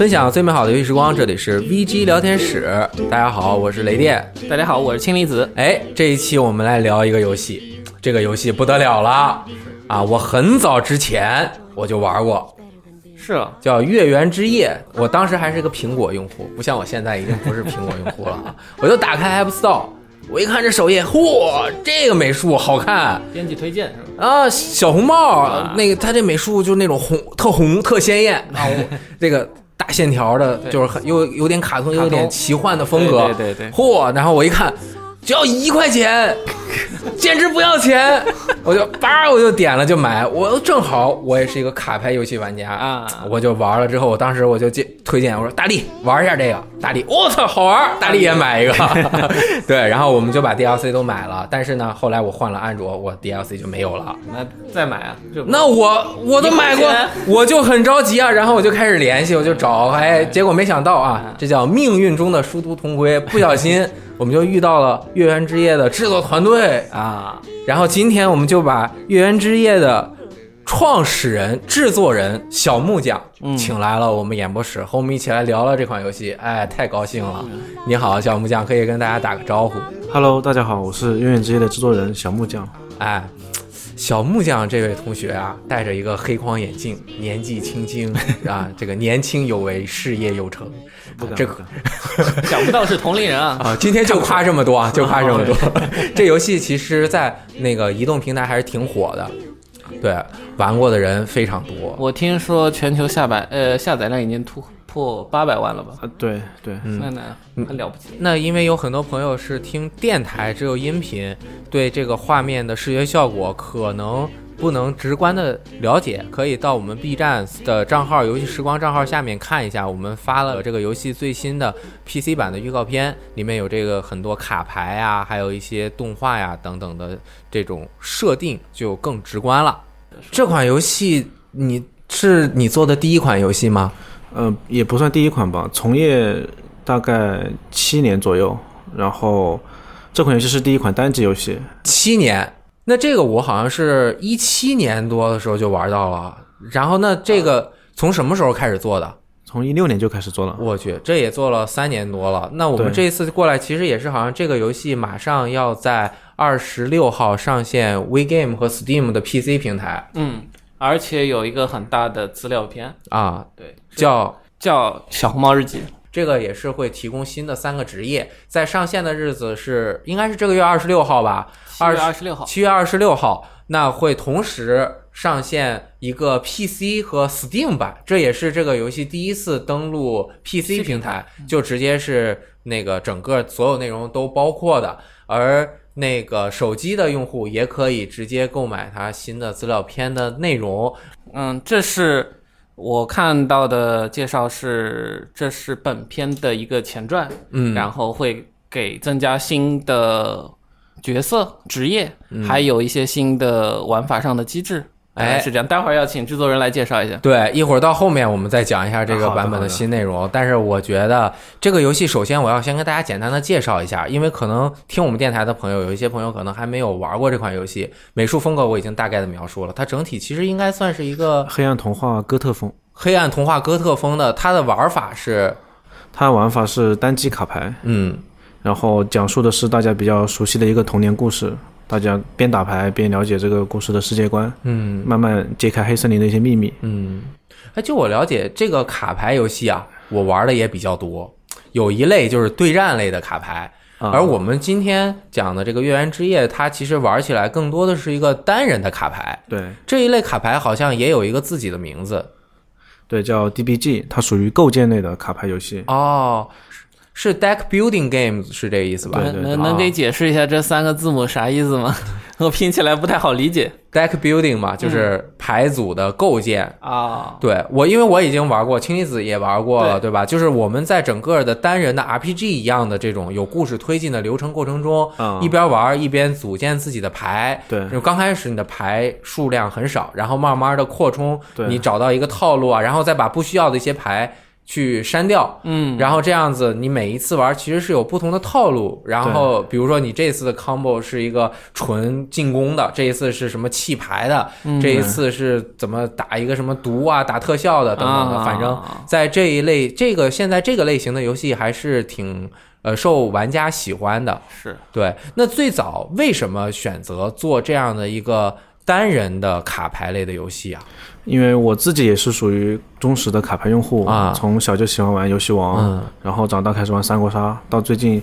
分享最美好的游戏时光，这里是 VG 聊天室。大家好，我是雷电。大家好，我是氢离子。哎，这一期我们来聊一个游戏，这个游戏不得了了啊！我很早之前我就玩过，是啊，叫《月圆之夜》。我当时还是个苹果用户，不像我现在已经不是苹果用户了啊！我就打开 App Store，我一看这首页，嚯，这个美术好看编辑推荐是吧？啊！小红帽，那个他这美术就那种红，特红，特鲜艳啊！我 这个。大线条的，就是很有有点卡通，有点奇幻的风格。对对对。嚯！然后我一看，只要一块钱，简直不要钱，我就叭我就点了就买。我正好我也是一个卡牌游戏玩家啊，我就玩了之后，我当时我就介推荐我说大力玩一下这个。大力，我操，好玩！大力也买一个。对，然后我们就把 DLC 都买了。但是呢，后来我换了安卓，我 DLC 就没有了。那再买啊？那我我都买过，我就很着急啊。然后我就开始联系，我就找，哎，结果没想到啊，这叫命运中的殊途同归。不小心，我们就遇到了《月圆之夜》的制作团队啊。然后今天我们就把《月圆之夜》的。创始人、制作人小木匠请来了我们演播室，和我们一起来聊聊这款游戏。哎，太高兴了！你好，小木匠，可以跟大家打个招呼。Hello，大家好，我是《月圆之夜》的制作人小木匠。哎，小木匠这位同学啊，戴着一个黑框眼镜，年纪轻轻 啊，这个年轻有为，事业有成。这个 想不到是同龄人啊！啊，今天就夸这么多，啊 就夸这么多。这游戏其实，在那个移动平台还是挺火的。对，玩过的人非常多。我听说全球下百呃下载量已经突破八百万了吧？啊，对对，那那很了不起。那因为有很多朋友是听电台，只有音频，对这个画面的视觉效果可能不能直观的了解，可以到我们 B 站的账号“游戏时光”账号下面看一下，我们发了这个游戏最新的 PC 版的预告片，里面有这个很多卡牌呀，还有一些动画呀等等的这种设定，就更直观了。这款游戏你是你做的第一款游戏吗？呃，也不算第一款吧，从业大概七年左右，然后这款游戏是第一款单机游戏。七年，那这个我好像是一七年多的时候就玩到了，然后那这个从什么时候开始做的？从一六年就开始做了。我去，这也做了三年多了。那我们这一次过来，其实也是好像这个游戏马上要在。二十六号上线 WeGame 和 Steam 的 PC 平台，嗯，而且有一个很大的资料片。啊，对，叫叫小红帽日记，这个也是会提供新的三个职业，在上线的日子是应该是这个月二十六号吧，二月二十六号，七月二十六号，那会同时上线一个 PC 和 Steam 版，这也是这个游戏第一次登陆 PC 平台，就直接是那个整个所有内容都包括的，而。那个手机的用户也可以直接购买它新的资料片的内容。嗯，这是我看到的介绍是，这是本片的一个前传。嗯，然后会给增加新的角色、职业，还有一些新的玩法上的机制。哎，是这样。待会儿要请制作人来介绍一下。对，一会儿到后面我们再讲一下这个版本的新内容。但是我觉得这个游戏，首先我要先跟大家简单的介绍一下，因为可能听我们电台的朋友，有一些朋友可能还没有玩过这款游戏。美术风格我已经大概的描述了，它整体其实应该算是一个黑暗童话哥特风。黑暗童话哥特风的，它的玩法是，它的玩法是单机卡牌，嗯，然后讲述的是大家比较熟悉的一个童年故事。大家边打牌边了解这个故事的世界观，嗯，慢慢揭开黑森林的一些秘密，嗯，哎，就我了解这个卡牌游戏啊，我玩的也比较多，有一类就是对战类的卡牌，而我们今天讲的这个月圆之夜，它其实玩起来更多的是一个单人的卡牌，对，这一类卡牌好像也有一个自己的名字，对，叫 DBG，它属于构建类的卡牌游戏，哦。是 deck building games 是这个意思吧？能能给解释一下这三个字母啥意思吗？我拼起来不太好理解。deck building 嘛，就是牌组的构建啊。对我，因为我已经玩过，氢离子也玩过了，对吧？就是我们在整个的单人的 RPG 一样的这种有故事推进的流程过程中，一边玩一边组建自己的牌。对，就刚开始你的牌数量很少，然后慢慢的扩充，你找到一个套路啊，然后再把不需要的一些牌。去删掉，嗯，然后这样子，你每一次玩其实是有不同的套路。然后比如说你这次的 combo 是一个纯进攻的，这一次是什么弃牌的，嗯这一次是怎么打一个什么毒啊、打特效的等等的。啊反正在这一类这个现在这个类型的游戏还是挺呃受玩家喜欢的。是对，那最早为什么选择做这样的一个单人的卡牌类的游戏啊？因为我自己也是属于忠实的卡牌用户啊从小就喜欢玩游戏王，嗯然后长大开始玩三国杀，到最近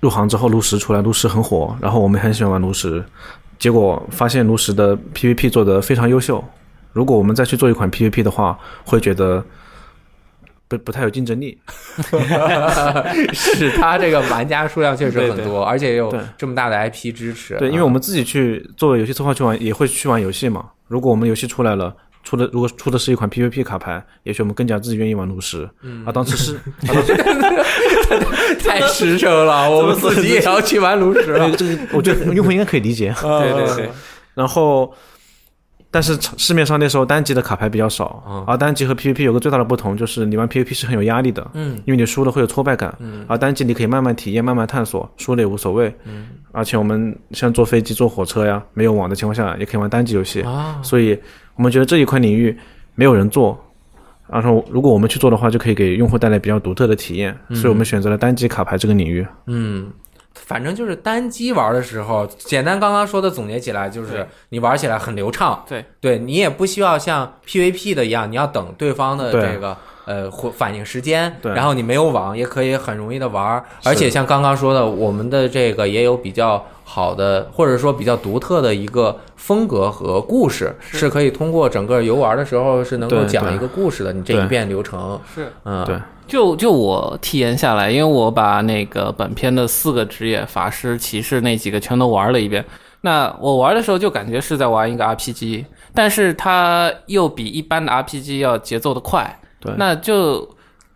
入行之后炉石出来，炉石很火，然后我们很喜欢玩炉石，结果发现炉石的 PVP 做得非常优秀。如果我们再去做一款 PVP 的话，会觉得不不太有竞争力。是它这个玩家数量确实很对多，而且也有这么大的 IP 支持。对，因为我们自己去作为游戏策划去玩，也会去玩游戏嘛。如果我们游戏出来了，出的如果出的是一款 PVP 卡牌，也许我们更加自己愿意玩炉石。嗯，啊，当时是 太实诚了，我们自己也要去玩炉石了。这个，我觉得用户应该可以理解。对对对，然后，但是市面上那时候单机的卡牌比较少，嗯。而单机和 PVP 有个最大的不同就是你玩 PVP 是很有压力的，嗯，因为你输了会有挫败感，嗯，而单机你可以慢慢体验、慢慢探索，输了也无所谓，嗯，而且我们像坐飞机、坐火车呀，没有网的情况下，也可以玩单机游戏，啊，所以我们觉得这一块领域没有人做。然后，如果我们去做的话，就可以给用户带来比较独特的体验，所以我们选择了单机卡牌这个领域。嗯，反正就是单机玩的时候，简单刚刚说的总结起来就是你玩起来很流畅，对。对你也不需要像 PVP 的一样，你要等对方的这个呃回反应时间，对。然后你没有网也可以很容易的玩，而且像刚刚说的，我们的这个也有比较好的或者说比较独特的一个风格和故事，是。可以通过整个游玩的时候是能够讲一个故事的，你这一遍流程，是。嗯，对就就我体验下来，因为我把那个本片的四个职业法师、骑士那几个全都玩了一遍。那我玩的时候就感觉是在玩一个 RPG，但是它又比一般的 RPG 要节奏的快。对那就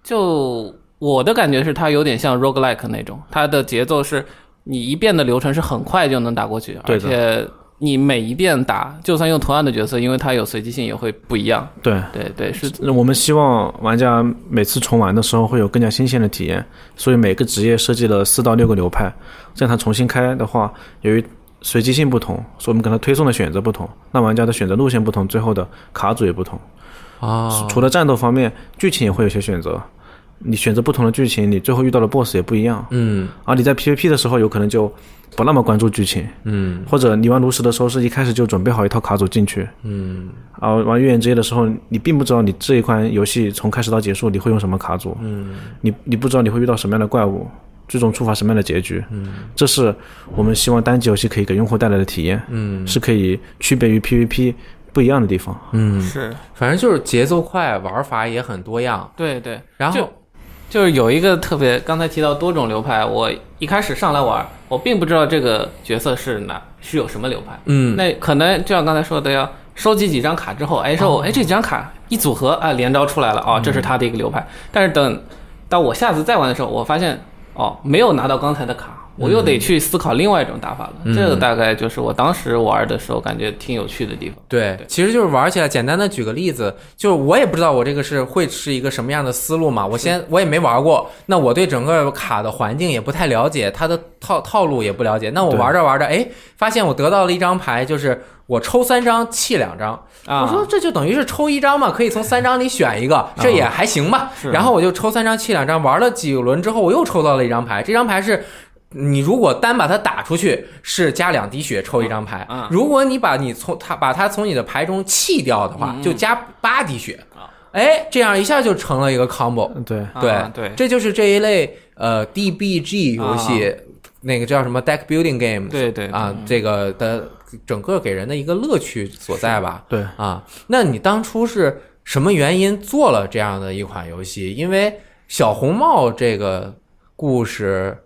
就我的感觉是它有点像 roguelike 那种，它的节奏是你一遍的流程是很快就能打过去，而且你每一遍打，就算用同样的角色，因为它有随机性，也会不一样。对，对对，是我们希望玩家每次重玩的时候会有更加新鲜的体验，所以每个职业设计了四到六个流派，这样它重新开的话，由于随机性不同，所以我们给它推送的选择不同，那玩家的选择路线不同，最后的卡组也不同。啊，除了战斗方面，剧情也会有些选择，你选择不同的剧情，你最后遇到的 BOSS 也不一样。嗯。而你在 PVP 的时候，有可能就不那么关注剧情，嗯。或者你玩炉石的时候是一开始就准备好一套卡组进去，嗯。啊，玩月圆之夜的时候，你并不知道你这一款游戏从开始到结束你会用什么卡组，嗯。你你不知道你会遇到什么样的怪物，最终触发什么样的结局，嗯，这是我们希望单机游戏可以给用户带来的体验，嗯。是可以区别于 PVP 不一样的地方。嗯，是，反正就是节奏快，玩法也很多样。对对。然后就就是有一个特别，刚才提到多种流派，我一开始上来玩，我并不知道这个角色是哪是有什么流派。嗯那可能就像刚才说的，要收集几张卡之后，哎，说我哎这几张卡一组合啊，连招出来了哦，这是他的一个流派。但是等到我下次再玩的时候，我发现哦，没有拿到刚才的卡。我又得去思考另外一种打法了，嗯这个大概就是我当时玩的时候感觉挺有趣的地方。对，其实就是玩起来。简单的举个例子，就是我也不知道我这个是会是一个什么样的思路嘛。我先我也没玩过，那我对整个卡的环境也不太了解，它的套套路也不了解。那我玩着玩着，哎，发现我得到了一张牌，就是我抽三张弃两张。啊，我说这就等于是抽一张嘛，可以从三张里选一个，这也还行吧。是然后我就抽三张弃两张，玩了几轮之后，我又抽到了一张牌，这张牌是。你如果单把它打出去，是加两滴血抽一张牌。啊如果你把你从它把它从你的牌中弃掉的话，就加八滴血啊。哎，这样一下就成了一个 combo。嗯，对，对、啊对这就是这一类呃 DBG 游戏，那个叫什么 deck building game 对对啊，这个的整个给人的一个乐趣所在吧。对，啊，那你当初是什么原因做了这样的一款游戏？因为小红帽这个故事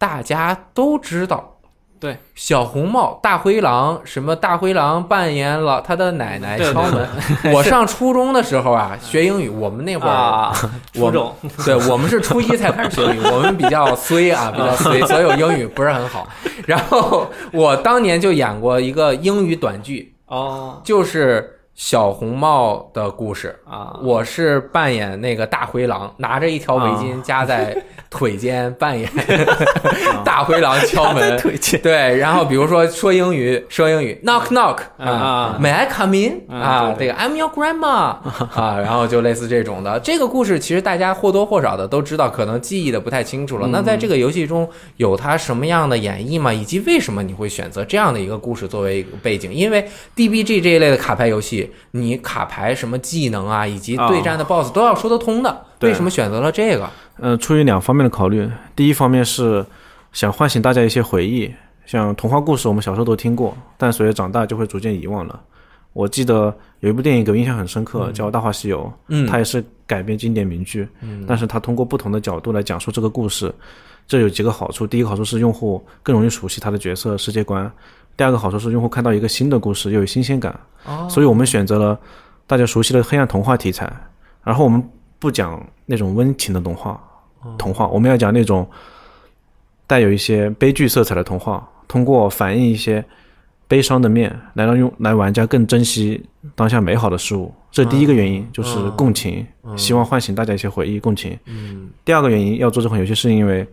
大家都知道。对，小红帽大灰狼，什么大灰狼扮演了他的奶奶敲门。我上初中的时候啊，学英语，我们那会儿啊，我初中对我们是初一才开始学英语，我们比较衰啊，比较衰，所以我英语不是很好。然后我当年就演过一个英语短剧，哦，就是小红帽的故事。啊，我是扮演那个大灰狼，拿着一条围巾夹在腿间，扮演 大灰狼敲门。腿间对，然后比如说说英语，说英语，knock knock 啊，May I come in？啊这个 I'm your grandma 啊，然后就类似这种的。这个故事其实大家或多或少的都知道，可能记忆的不太清楚了。那在这个游戏中有它什么样的演绎吗？以及为什么你会选择这样的一个故事作为一个背景？因为 DBG 这一类的卡牌游戏，你卡牌什么技能啊，以及对战的 BOSS 都要说得通的。对为什么选择了这个？呃，出于两方面的考虑，第一方面是想唤醒大家一些回忆，像童话故事我们小时候都听过，但随着长大就会逐渐遗忘了。我记得有一部电影给我印象很深刻，叫《大话西游》，嗯它也是改编经典名句，嗯但是它通过不同的角度来讲述这个故事，这有几个好处。第一个好处是用户更容易熟悉他的角色世界观，第二个好处是用户看到一个新的故事又有新鲜感。哦所以我们选择了大家熟悉的黑暗童话题材，然后我们不讲那种温情的童话，童话我们要讲那种带有一些悲剧色彩的童话，通过反映一些悲伤的面，来让用来玩家更珍惜当下美好的事物。这第一个原因就是共情，希望唤醒大家一些回忆，共情。嗯第二个原因要做这款游戏，是因为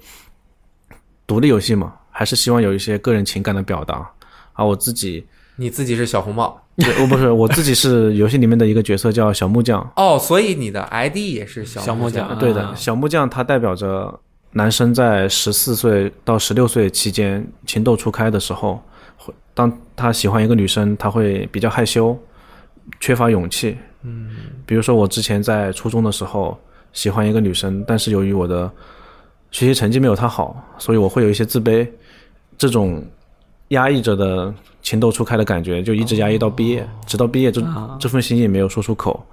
独立游戏嘛，还是希望有一些个人情感的表达。啊我自己，你自己是小红帽我不是我自己是游戏里面的一个角色，叫小木匠。哦，所以你的 ID 也是小木小木匠匠。对的，啊小木匠它代表着男生在十四岁到十六岁期间情窦初开的时候，会当他喜欢一个女生，他会比较害羞，缺乏勇气。嗯，比如说我之前在初中的时候喜欢一个女生，但是由于我的学习成绩没有他好，所以我会有一些自卑，这种压抑着的情窦初开的感觉就一直压抑到毕业，直到毕业这这份心意没有说出口。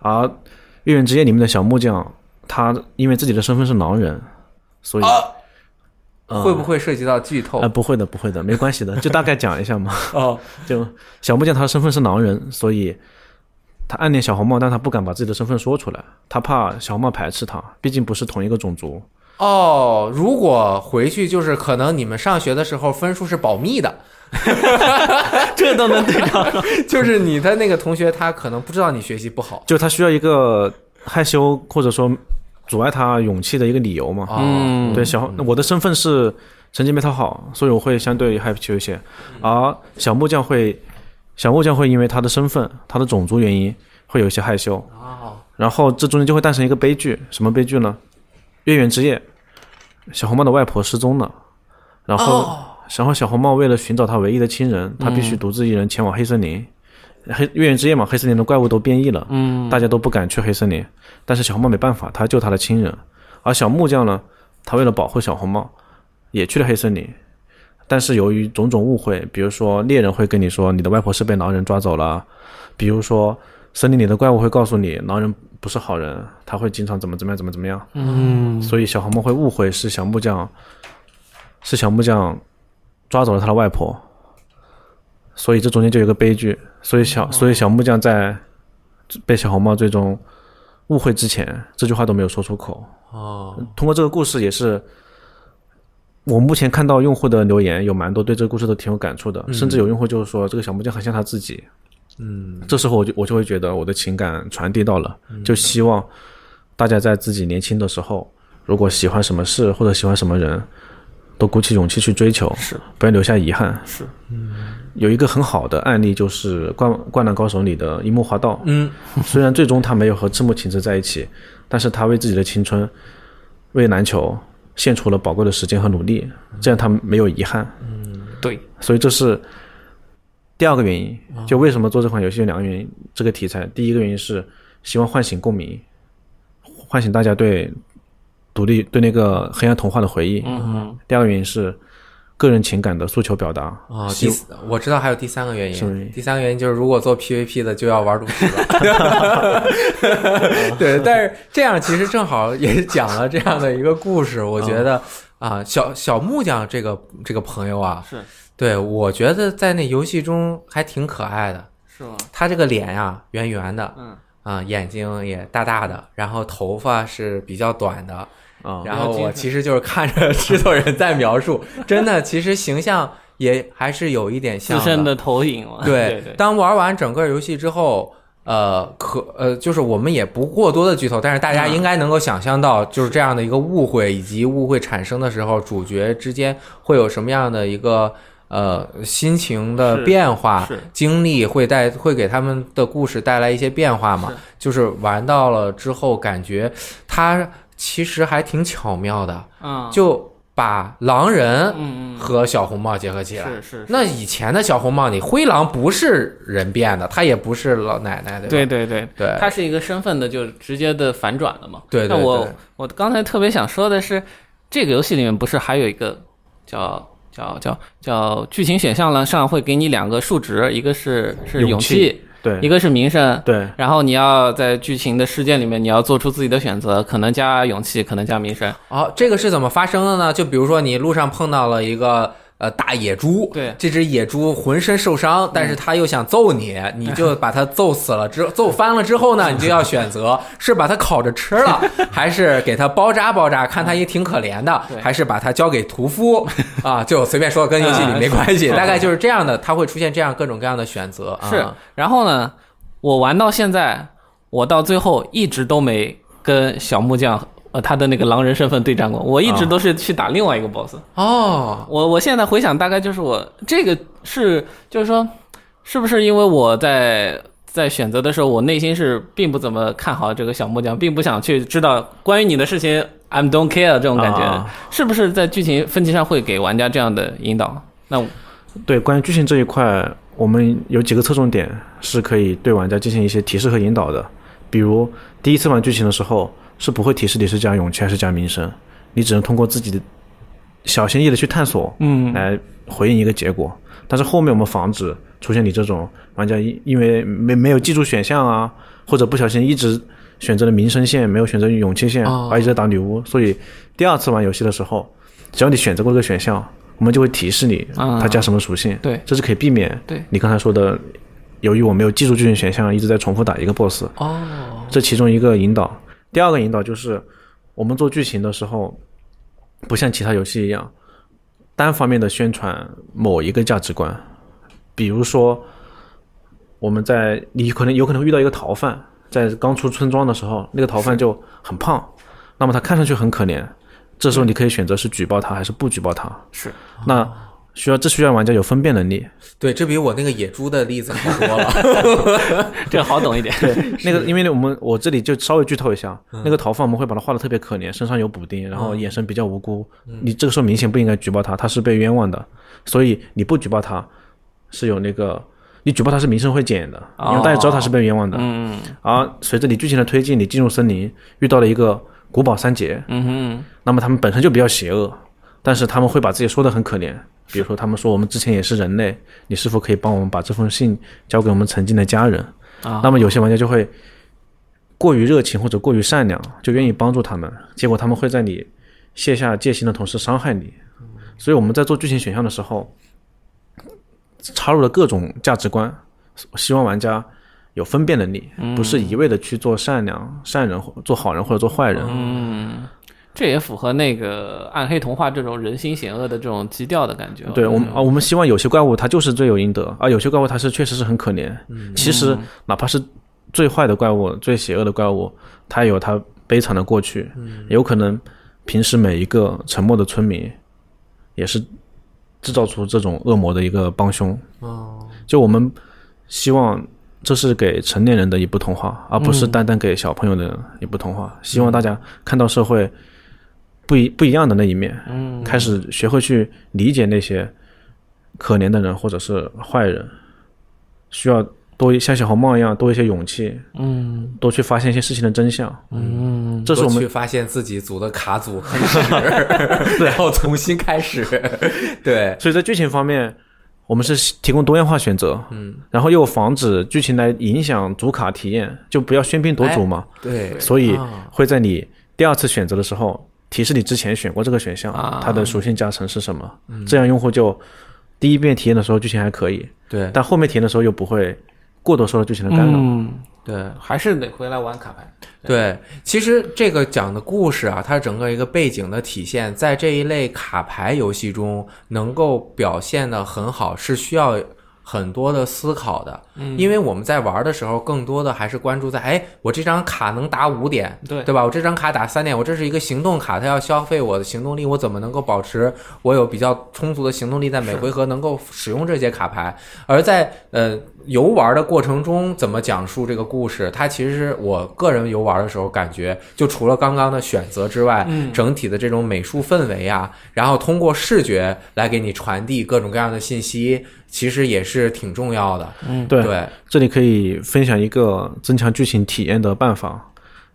而《月圆之夜》里面的小木匠，他因为自己的身份是狼人，所以呃会不会涉及到剧透啊、？不会的，不会的，没关系的，就大概讲一下嘛。哦，就小木匠他的身份是狼人，所以他暗恋小红帽，但他不敢把自己的身份说出来，他怕小红帽排斥他，毕竟不是同一个种族。哦，如果回去就是可能你们上学的时候分数是保密的，这都能对上。就是你的那个同学他可能不知道你学习不好。就他需要一个害羞或者说阻碍他勇气的一个理由嘛。哦，嗯，对，小我的身份是成绩没他好，所以我会相对害羞一些，而小木匠会，小木匠会因为他的身份、他的种族原因会有一些害羞，哦，然后这中间就会诞生一个悲剧，什么悲剧呢？月圆之夜，小红帽的外婆失踪了，然后，哦。然后小红帽为了寻找她唯一的亲人，她必须独自一人前往黑森林。黑月圆之夜嘛，黑森林的怪物都变异了，嗯，大家都不敢去黑森林，但是小红帽没办法，他救他的亲人，而小木匠呢，他为了保护小红帽，也去了黑森林，但是由于种种误会，比如说猎人会跟你说你的外婆是被狼人抓走了，比如说森林里的怪物会告诉你狼人不是好人，他会经常怎么怎么样怎么怎么样，嗯，所以小红帽会误会是小木匠，是小木匠抓走了他的外婆，所以这中间就有个悲剧，所以小所以小木匠在被小红帽最终误会之前，这句话都没有说出口。哦，通过这个故事，也是我目前看到用户的留言有蛮多对这个故事都挺有感触的，甚至有用户就是说这个小木匠很像他自己。嗯，这时候我就我就会觉得我的情感传递到了，就希望大家在自己年轻的时候，如果喜欢什么事或者喜欢什么人，都鼓起勇气去追求，是不要留下遗憾。是，嗯。有一个很好的案例就是《灌灌篮高手》里的樱木花道，嗯，虽然最终他没有和赤木晴子在一起，但是他为自己的青春，为篮球献出了宝贵的时间和努力，这样他没有遗憾。嗯对，所以这是第二个原因。就为什么做这款游戏有两个原因，这个题材，第一个原因是希望唤醒共鸣，唤醒大家对独立对那个黑暗童话的回忆。嗯第二个原因是个人情感的诉求表达。哦，第四我知道还有第三个原因，第三个原因就是如果做 PVP 的就要玩主题了。对，但是这样其实正好也讲了这样的一个故事，我觉得啊，小小木匠这个这个朋友啊，是对我觉得在那游戏中还挺可爱的，是吗？他这个脸呀圆圆的，嗯啊，眼睛也大大的，然后头发是比较短的，嗯，然后我其实就是看着 制作人在描述，真的，其实形象也还是有一点像自身的投影嘛。对对对，当玩完整个游戏之后，呃，可呃，就是我们也不过多的剧透，但是大家嗯应该能够想象到，就是这样的一个误会，以及误会产生的时候，主角之间会有什么样的一个呃心情的变化，经历会带会给他们的故事带来一些变化嘛？就是玩到了之后，感觉他其实还挺巧妙的，嗯，就把狼人嗯嗯和小红帽结合起来。是是，那以前的小红帽，你灰狼不是人变的，他也不是老奶奶，的？对对对，对他是一个身份的就直接的反转了嘛。对对那我我刚才特别想说的是，这个游戏里面不是还有一个叫叫叫叫剧情选项呢？上会给你两个数值，一个是是勇勇气对一个是名声。对然后你要在剧情的事件里面，你要做出自己的选择，可能加勇气，可能加名声。哦，这个是怎么发生的呢？就比如说你路上碰到了一个呃大野猪，对这只野猪浑身受伤，但是它又想揍你，你就把它揍死了之揍翻了之后呢，你就要选择 是把它烤着吃了，还是给它包扎包扎，看它也挺可怜的，还是把它交给屠夫 啊？就随便说，跟游戏里没关系，大概就是这样的，它会出现这样各种各样的选择。啊是，然后呢，我玩到现在，我到最后一直都没跟小木匠呃他的那个狼人身份对战过，我一直啊都是去打另外一个 boss。哦，我我现在回想，大概就是我这个是就是说，是不是因为我在在选择的时候，我内心是并不怎么看好这个小木匠，并不想去知道关于你的事情，I'm don't care 这种感觉，啊是不是在剧情分歧上会给玩家这样的引导？那对，关于剧情这一块，我们有几个侧重点是可以对玩家进行一些提示和引导的。比如第一次玩剧情的时候，是不会提示你是加勇气还是加名声，你只能通过自己的小心翼翼的去探索，嗯来回应一个结果。但是后面我们防止出现你这种玩家因因为没没有记住选项啊，或者不小心一直选择了名声线，没有选择勇气线，哦而一直在打女巫，所以第二次玩游戏的时候，只要你选择过这个选项，我们就会提示你啊它加什么属性。对这是可以避免对你刚才说的，由于我没有记住剧情选项，一直在重复打一个 BOSS，哦，这其中一个引导。第二个引导就是我们做剧情的时候，不像其他游戏一样单方面的宣传某一个价值观，比如说我们在你可能有可能会遇到一个逃犯，在刚出村庄的时候，那个逃犯就很胖，那么他看上去很可怜，这时候你可以选择是举报他还是不举报他。是那需要这需要玩家有分辨能力。对，这比我那个野猪的例子好多了。这个好懂一点。对那个，因为我们我这里就稍微剧透一下，嗯那个逃犯我们会把他画的特别可怜，身上有补丁，然后眼神比较无辜。你这个时候明显不应该举报他，他是被冤枉的，所以你不举报他是有那个，你举报他是名声会减的，因为大家知道他是被冤枉的。嗯而随着你剧情的推进，你进入森林遇到了一个古堡三杰，嗯哼，那么他们本身就比较邪恶，但是他们会把自己说的很可怜。比如说，他们说我们之前也是人类，你是否可以帮我们把这封信交给我们曾经的家人？啊那么有些玩家就会过于热情或者过于善良，就愿意帮助他们，结果他们会在你卸下戒心的同时伤害你。所以我们在做剧情选项的时候，插入了各种价值观，希望玩家有分辨能力，不是一味的去做善良、善人、做好人或者做坏人。嗯，这也符合那个暗黑童话这种人心险恶的这种基调的感觉。对我们啊，我们希望有些怪物它就是罪有应得，啊有些怪物它是确实是很可怜。其实哪怕是最坏的怪物、最邪恶的怪物，它也有它悲惨的过去，有可能平时每一个沉默的村民，也是制造出这种恶魔的一个帮凶。哦，就我们希望这是给成年人的一部童话，而不是单单给小朋友的一部童话。希望大家看到社会不一不一样的那一面，嗯，开始学会去理解那些可怜的人或者是坏人，需要多一像小红帽一样多一些勇气，嗯。多去发现一些事情的真相。嗯，这是我们去发现自己组的卡组很屎，然后重新开始。对，所以在剧情方面，我们是提供多样化选择，嗯，然后又防止剧情来影响主卡体验，就不要喧宾夺主嘛。对，所以啊。会在你第二次选择的时候提示你之前选过这个选项，啊。它的属性加成是什么，这样用户就第一遍体验的时候剧情还可以，对，但后面体验的时候又不会过多受到剧情的干扰。嗯，对还是得回来玩卡牌。对，其实这个讲的故事啊，它整个一个背景的体现，在这一类卡牌游戏中能够表现的很好，是需要很多的思考的。嗯因为我们在玩的时候，更多的还是关注在，哎，我这张卡能打五点，对对吧？我这张卡打三点，我这是一个行动卡，它要消费我的行动力，我怎么能够保持我有比较充足的行动力，在每回合能够使用这些卡牌？而在呃游玩的过程中，怎么讲述这个故事？它其实是我个人游玩的时候感觉，就除了刚刚的选择之外，嗯整体的这种美术氛围啊，然后通过视觉来给你传递各种各样的信息，其实也是挺重要的。嗯，对，对，这里可以分享一个增强剧情体验的办法，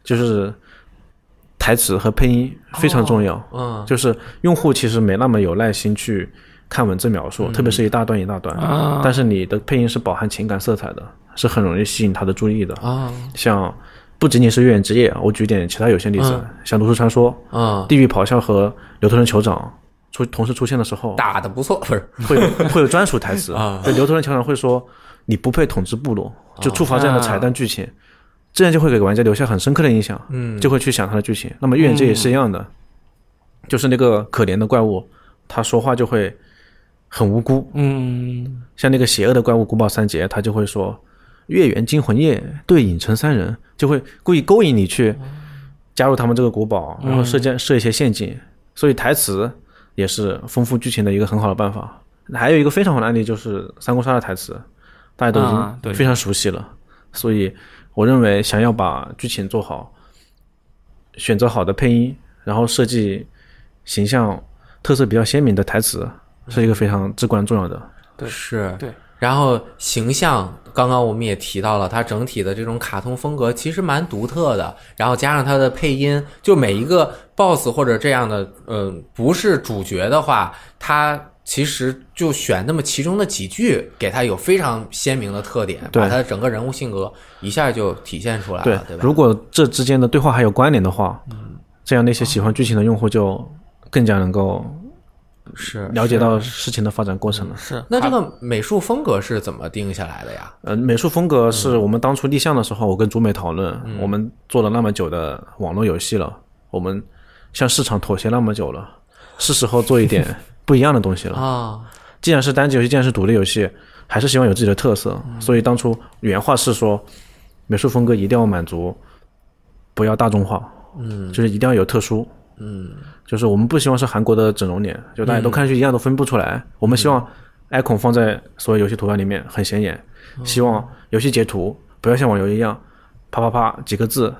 就是台词和配音非常重要。嗯，就是用户其实没那么有耐心去看文字描述，特别是一大段一大段，啊但是你的配音是饱含情感色彩的，是很容易吸引他的注意的。啊，像不仅仅是月圆之夜，我举点其他有限例子，像《炉石传说》啊，地狱咆哮和牛头人酋长出同时出现的时候，打的不错，不是。会有会有专属台词 啊。就牛头人酋长会说：“你不配统治部落。”就触发这样的彩蛋剧情，啊这样就会给玩家留下很深刻的印象，嗯，就会去想他的剧情。那么月圆之夜也是一样的，就是那个可怜的怪物，他说话就会很无辜，嗯。像那个邪恶的怪物古堡三杰，他就会说“月圆惊魂夜对影城三人”，就会故意勾引你去加入他们这个古堡，然后设建设一些陷阱。所以台词也是丰富剧情的一个很好的办法。还有一个非常好的案例就是三国杀的台词，大家都已经非常熟悉了。所以我认为，想要把剧情做好，选择好的配音，然后设计形象特色比较鲜明的台词，是一个非常至关重要的。对是，对。然后形象，刚刚我们也提到了，它整体的这种卡通风格其实蛮独特的。然后加上它的配音，就每一个 BOSS 或者这样的，嗯、不是主角的话，它其实就选那么其中的几句，给它有非常鲜明的特点，对把它整个人物性格一下就体现出来了，对吧？如果这之间的对话还有关联的话，嗯这样那些喜欢剧情的用户就更加能够是了解到事情的发展过程了。是那这个美术风格是怎么定下来的呀？呃，美术风格是我们当初立项的时候，我跟竹美讨论，嗯我们做了那么久的网络游戏了，我们向市场妥协那么久了，是时候做一点 不一样的东西了。啊，既然是单机游戏，既然是独立游戏，还是希望有自己的特色。所以当初原话是说，美术风格一定要满足，不要大众化，嗯，就是一定要有特殊，嗯，就是我们不希望是韩国的整容脸，就大家都看上去一样都分不出来。我们希望 icon 放在所有游戏图标里面很显眼，希望游戏截图不要像网游一样，啪啪啪几个字，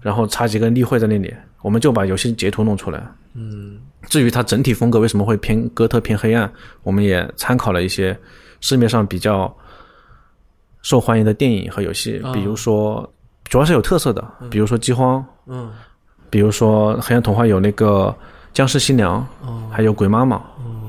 然后插几个例会在那里，我们就把游戏截图弄出来。嗯。至于它整体风格为什么会偏哥特偏黑暗，我们也参考了一些市面上比较受欢迎的电影和游戏，比如说主要是有特色的，比如说饥荒，嗯，比如说黑暗童话有那个僵尸新娘，还有鬼妈妈，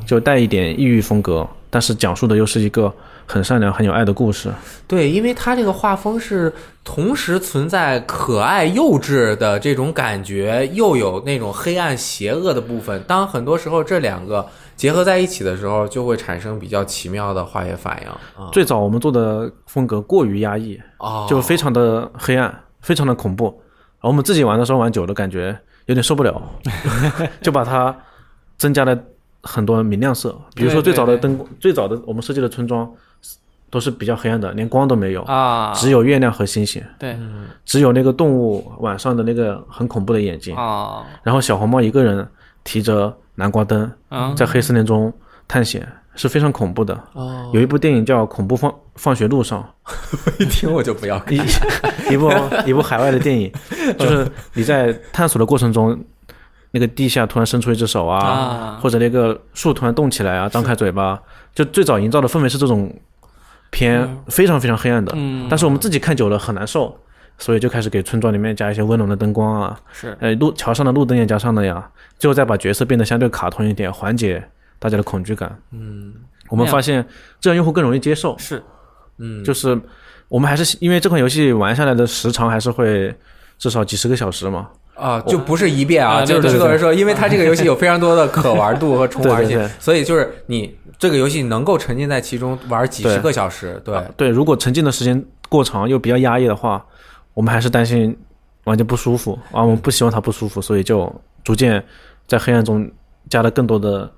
就带一点异域风格，但是讲述的又是一个很善良、很有爱的故事。对，因为它这个画风是同时存在可爱幼稚的这种感觉，又有那种黑暗邪恶的部分。当很多时候这两个结合在一起的时候，就会产生比较奇妙的化学反应啊。最早我们做的风格过于压抑，哦，就非常的黑暗，非常的恐怖。然后我们自己玩的时候玩久了，感觉有点受不了，就把它增加了很多明亮色。比如说最早的灯，最早的我们设计的村庄都是比较黑暗的，连光都没有，啊，只有月亮和星星，对。只有那个动物晚上的那个很恐怖的眼睛。啊，然后小红帽一个人提着南瓜灯嗯。在黑森林中探险，是非常恐怖的。哦，有一部电影叫《恐怖放放学路上》，一听我就不要看。一 一部一部海外的电影，就是你在探索的过程中，那个地下突然伸出一只手啊，啊。或者那个树突然动起来啊，张开嘴巴，就最早营造的氛围是这种偏非常非常黑暗的，嗯，但是我们自己看久了很难受，所以就开始给村庄里面加一些温暖的灯光啊，是。呃，路桥上的路灯也加上了呀，最后再把角色变得相对卡通一点，缓解大家的恐惧感。嗯。我们发现这样用户更容易接受，是。嗯，就是我们还是因为这款游戏玩下来的时长还是会至少几十个小时嘛。啊，就不是一遍啊，啊就是制作人说，因为它这个游戏 有非常多的可玩度和重玩性对对对，所以就是你这个游戏能够沉浸在其中玩几十个小时，对，对，如果沉浸的时间过长又比较压抑的话，我们还是担心玩家不舒服啊，我们不希望他不舒服，所以就逐渐在黑暗中加了更多的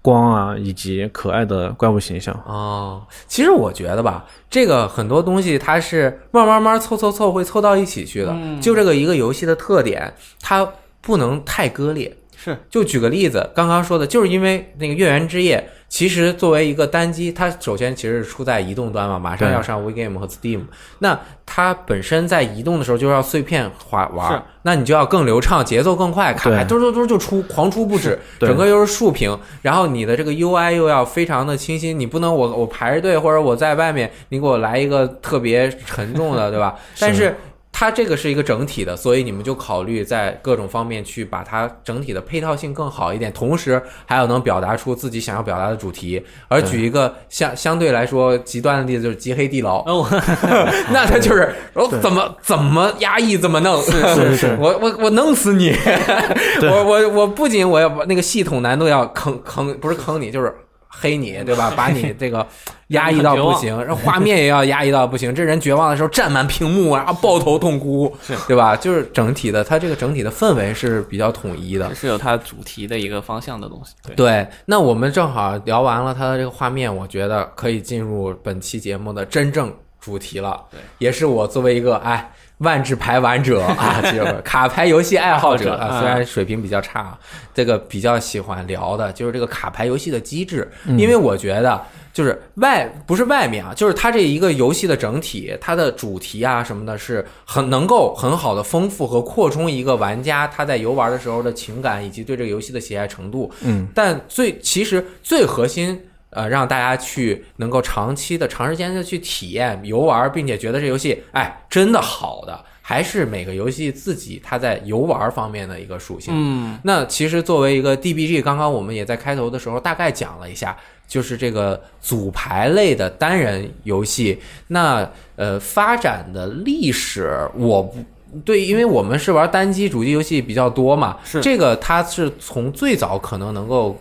光啊，以及可爱的怪物形象。哦，其实我觉得吧，这个很多东西它是慢慢慢凑凑凑会凑到一起去的。嗯就这个一个游戏的特点，它不能太割裂。是就举个例子，刚刚说的，就是因为那个《月圆之夜》，其实作为一个单机，它首先其实是出在移动端嘛，马上要上 WeGame 和 Steam。那它本身在移动的时候就要碎片化玩是，那你就要更流畅，节奏更快，卡嘟嘟嘟就出，狂出不止，整个又是竖屏，然后你的这个 UI 又要非常的清新，你不能我我排着队或者我在外面，你给我来一个特别沉重的，对吧？但是它这个是一个整体的，所以你们就考虑在各种方面去把它整体的配套性更好一点，同时还要能表达出自己想要表达的主题。而举一个相相对来说极端的例子，就是极黑地牢，哦，那他就是我对怎么怎么压抑怎么弄，是是是我我我弄死你！我我我不仅我要把那个系统难度要坑坑，不是坑你，就是黑你，对吧？把你这个压抑到不 行，然后画面也要压抑到不行。这人绝望的时候占满屏幕，然后抱头痛哭，对吧？就是整体的，它这个整体的氛围是比较统一的。是有它主题的一个方向的东西。对，对，那我们正好聊完了它的这个画面，我觉得可以进入本期节目的真正主题了。对，也是我作为一个哎万智牌玩者 啊，这个卡牌游戏爱好者 啊，虽然水平比较差，这个比较喜欢聊的就是这个卡牌游戏的机制，因为我觉得。就是外不是外面啊，就是它这一个游戏的整体，它的主题啊什么的，是很能够很好的丰富和扩充一个玩家他在游玩的时候的情感以及对这个游戏的喜爱程度。嗯，但最其实最核心，呃，让大家去能够长期的、长时间的去体验游玩，并且觉得这游戏哎真的好的，还是每个游戏自己它在游玩方面的一个属性。嗯，那其实作为一个 DBG，刚刚我们也在开头的时候大概讲了一下，就是这个组牌类的单人游戏，那呃发展的历史我不。对，因为我们是玩单机主机游戏比较多嘛，是这个它是从最早可能能够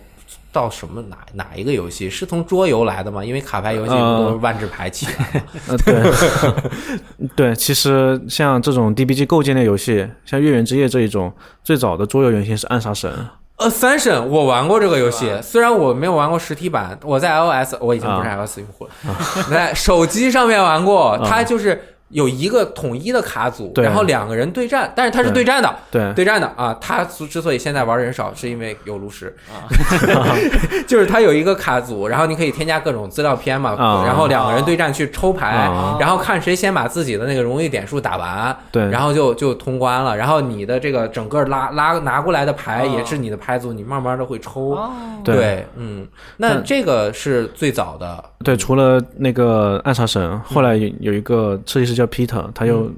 到什么哪哪一个游戏是从桌游来的吗？因为卡牌游戏不都是万智牌起来 的。对，对，其实像这种 DBG 构建类游戏，像《月圆之夜》这一种，最早的桌游原型是《暗杀神》。Ascension 我玩过这个游戏，虽然我没有玩过实体版，我在 iOS 我已经不是 iOS 用户。了，在手机上面玩过，它就是有一个统一的卡组，然后两个人对战，但是他是对战的，对，对。战的啊。他之所以现在玩人少，是因为有炉石。啊，就是他有一个卡组，然后你可以添加各种资料片嘛，啊。然后两个人对战去抽牌啊，然后看谁先把自己的那个荣誉点数打完，对，然后就就通关了。然后你的这个整个拉拉拿过来的牌哦也是你的牌组，你慢慢的会抽。哦，对，嗯，那这个是最早的，对，除了那个暗杀神，后来有有一个设计师叫 Peter，他又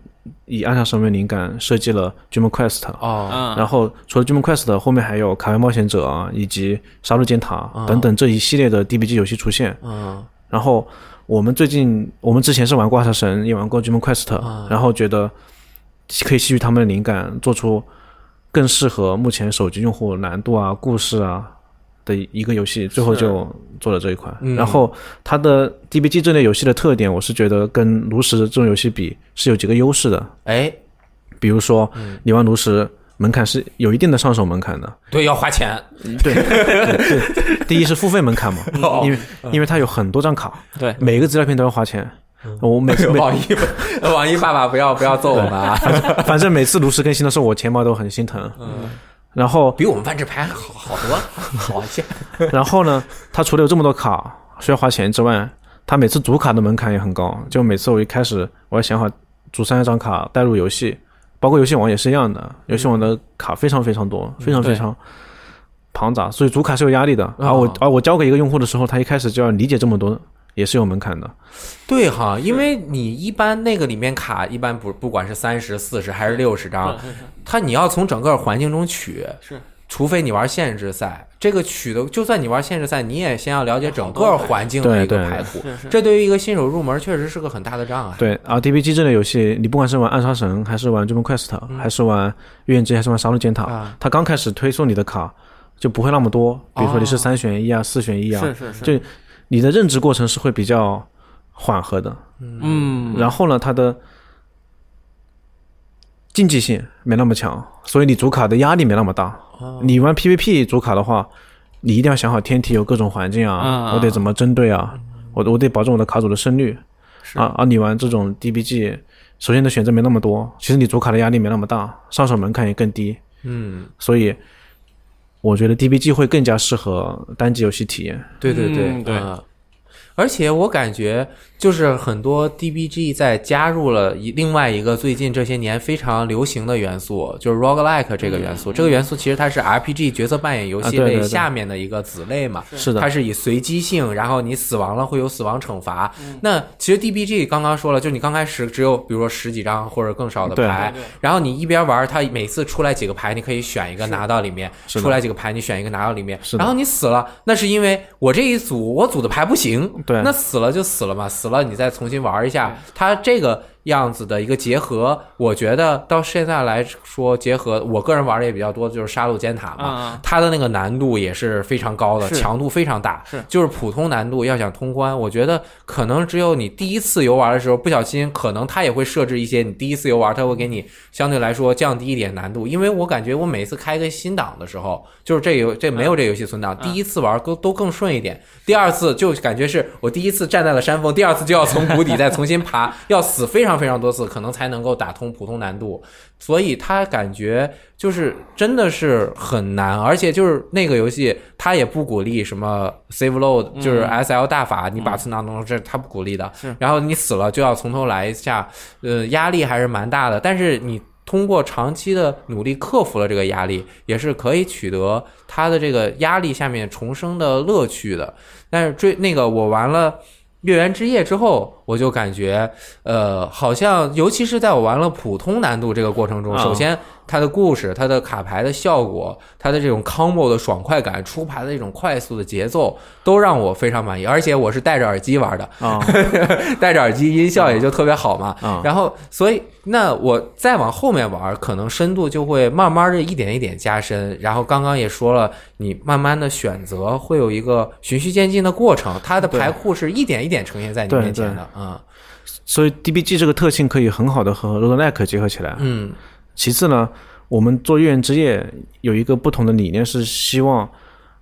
以暗杀神为灵感设计了 Dream Quest。哦，嗯，然后除了 Dream Quest，后面还有卡牌冒险者啊，以及杀戮尖塔啊等等这一系列的 DBG 游戏出现。嗯。然后我们最近，我们之前是玩过暗杀神，也玩过 Dream Quest，、啊然后觉得可以吸取他们的灵感，做出更适合目前手机用户难度啊、故事啊的一个游戏，最后就做了这一款。嗯。然后它的 DBG 这类游戏的特点，我是觉得跟炉石这种游戏比是有几个优势的，哎，比如说嗯。你玩炉石。门槛是有一定的上手门槛的，对，要花钱，对。对，第一是付费门槛嘛，哦。因为因为它有很多张卡，对，每一个资料片都要花钱。我每次网易网易爸爸不要不要揍我们啊，反正每次炉石更新的时候，我钱包都很心疼。然后，比我们万智牌好好多了，好一些。然后呢，他除了有这么多卡需要花钱之外，他每次组卡的门槛也很高。就每次我一开始我要想好组三十张卡带入游戏，包括游戏王也是一样的，游戏王的卡非常非常多，非常非常庞杂，所以组卡是有压力的。而我而我交给一个用户的时候，他一开始就要理解这么多，也是有门槛的。对哈，因为你一般那个里面卡一般不不管是三十四十还是六十张，它你要从整个环境中取，是，除非你玩限制赛，这个取的就算你玩限制赛，你也先要了解整个环境的一个对对。牌谱，是是，这对于一个新手入门确实是个很大的障碍。对，而 DBG 这类游戏，你不管是玩暗杀神，还是玩 Dream Quest，、还是玩月圆之夜，还是玩杀戮尖塔，啊，它刚开始推送你的卡就不会那么多，比如说你是哦。三选一啊、四选一啊，是是是，就你的认知过程是会比较缓和的，嗯，然后呢，它的竞技性没那么强，所以你主卡的压力没那么大。你玩 PVP 主卡的话，你一定要想好天体有各种环境啊，嗯我得怎么针对啊，我我得保证我的卡组的胜率。是。啊。而你玩这种 DBG，首先的选择没那么多，其实你主卡的压力没那么大，上手门槛也更低，嗯，所以我觉得 DBG 会更加适合单机游戏体验。对对对，嗯对嗯而且我感觉，就是很多 DBG 在加入了一另外一个最近这些年非常流行的元素，就是 roguelike 这个元素。这个元素其实它是 RPG 角色扮演游戏类下面的一个子类嘛。是的。它，是以随机性，然后你死亡了会有死亡惩罚。那其实 DBG 刚刚说了，就你刚开始只有比如说十几张或者更少的牌然后你一边玩，它每次出来几个牌，你可以选一个拿到里面；出来几个牌，你选一个拿到里面。然后你死了，那是因为我这一组我组的牌不行，对。那死了就死了嘛，死了你再重新玩一下，它这个样子的一个结合，我觉得到现在来说，结合我个人玩的也比较多，就是杀戮尖塔嘛，嗯它的那个难度也是非常高的，强度非常大，是。就是普通难度要想通关，我觉得可能只有你第一次游玩的时候不小心，可能它也会设置一些你第一次游玩，它会给你相对来说降低一点难度，因为我感觉我每次开个新档的时候，就是这游这没有这游戏存档，第一次玩都都更顺一点，第二次就感觉是我第一次站在了山峰，第二次就要从谷底再重新爬，要死非常非常多次，可能才能够打通普通难度，所以他感觉就是真的是很难，而且就是那个游戏他也不鼓励什么 save load，就是 S L 大法，你把存档弄这他不鼓励的。然后你死了就要从头来一下，呃，压力还是蛮大的。但是你通过长期的努力克服了这个压力，也是可以取得他的这个压力下面重生的乐趣的。但是追那个我玩了。月圆之夜之后，我就感觉，呃，好像尤其是在我玩了普通难度这个过程中，啊首先它的故事、它的卡牌的效果、它的这种 combo 的爽快感、出牌的这种快速的节奏，都让我非常满意。而且我是戴着耳机玩的，啊 戴着耳机音效也就特别好嘛。啊，然后，所以那我再往后面玩，可能深度就会慢慢的一点一点加深。然后刚刚也说了，你慢慢的选择会有一个循序渐进的过程，它的牌库是一点一点呈现在你面前的。嗯所以 DBG 这个特性可以很好的和 roguelike 结合起来。嗯其次呢，我们做月圆之夜有一个不同的理念，是希望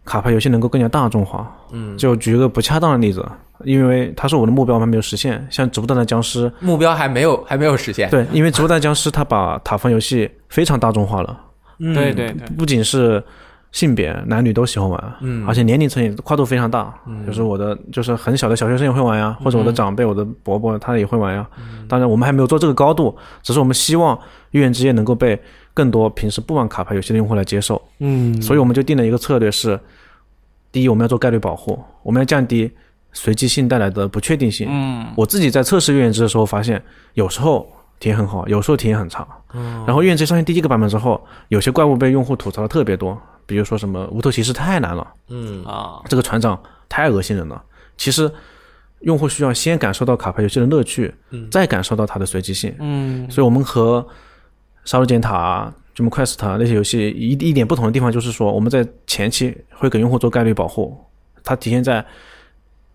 卡牌游戏能够更加大众化。嗯，就举一个不恰当的例子，因为它是我的目标还没有实现，像《植物大战僵尸》，目标还没有还没有实现。对，因为《植物大战僵尸》它把塔防游戏非常大众化了，嗯对对对，不仅是性别男女都喜欢玩，嗯。而且年龄层也跨度非常大，嗯。就是我的就是很小的小学生也会玩呀，或者我的长辈、我的伯伯他也会玩呀。嗯。当然我们还没有做这个高度，只是我们希望月圆之夜能够被更多平时不玩卡牌游戏的用户来接受，嗯。所以我们就定了一个策略是：第一，我们要做概率保护，我们要降低随机性带来的不确定性。嗯。我自己在测试月圆之的时候发现，有时候体验很好，有时候体验很差。然后月圆之上线第一个版本之后，有些怪物被用户吐槽的特别多，比如说什么无头骑士太难了，嗯啊，这个船长太恶心人了。其实，用户需要先感受到卡牌游戏的乐趣，再感受到它的随机性。嗯所以我们和杀戮尖塔、Dream Quest 那些游戏一一点不同的地方就是说，我们在前期会给用户做概率保护，它体现在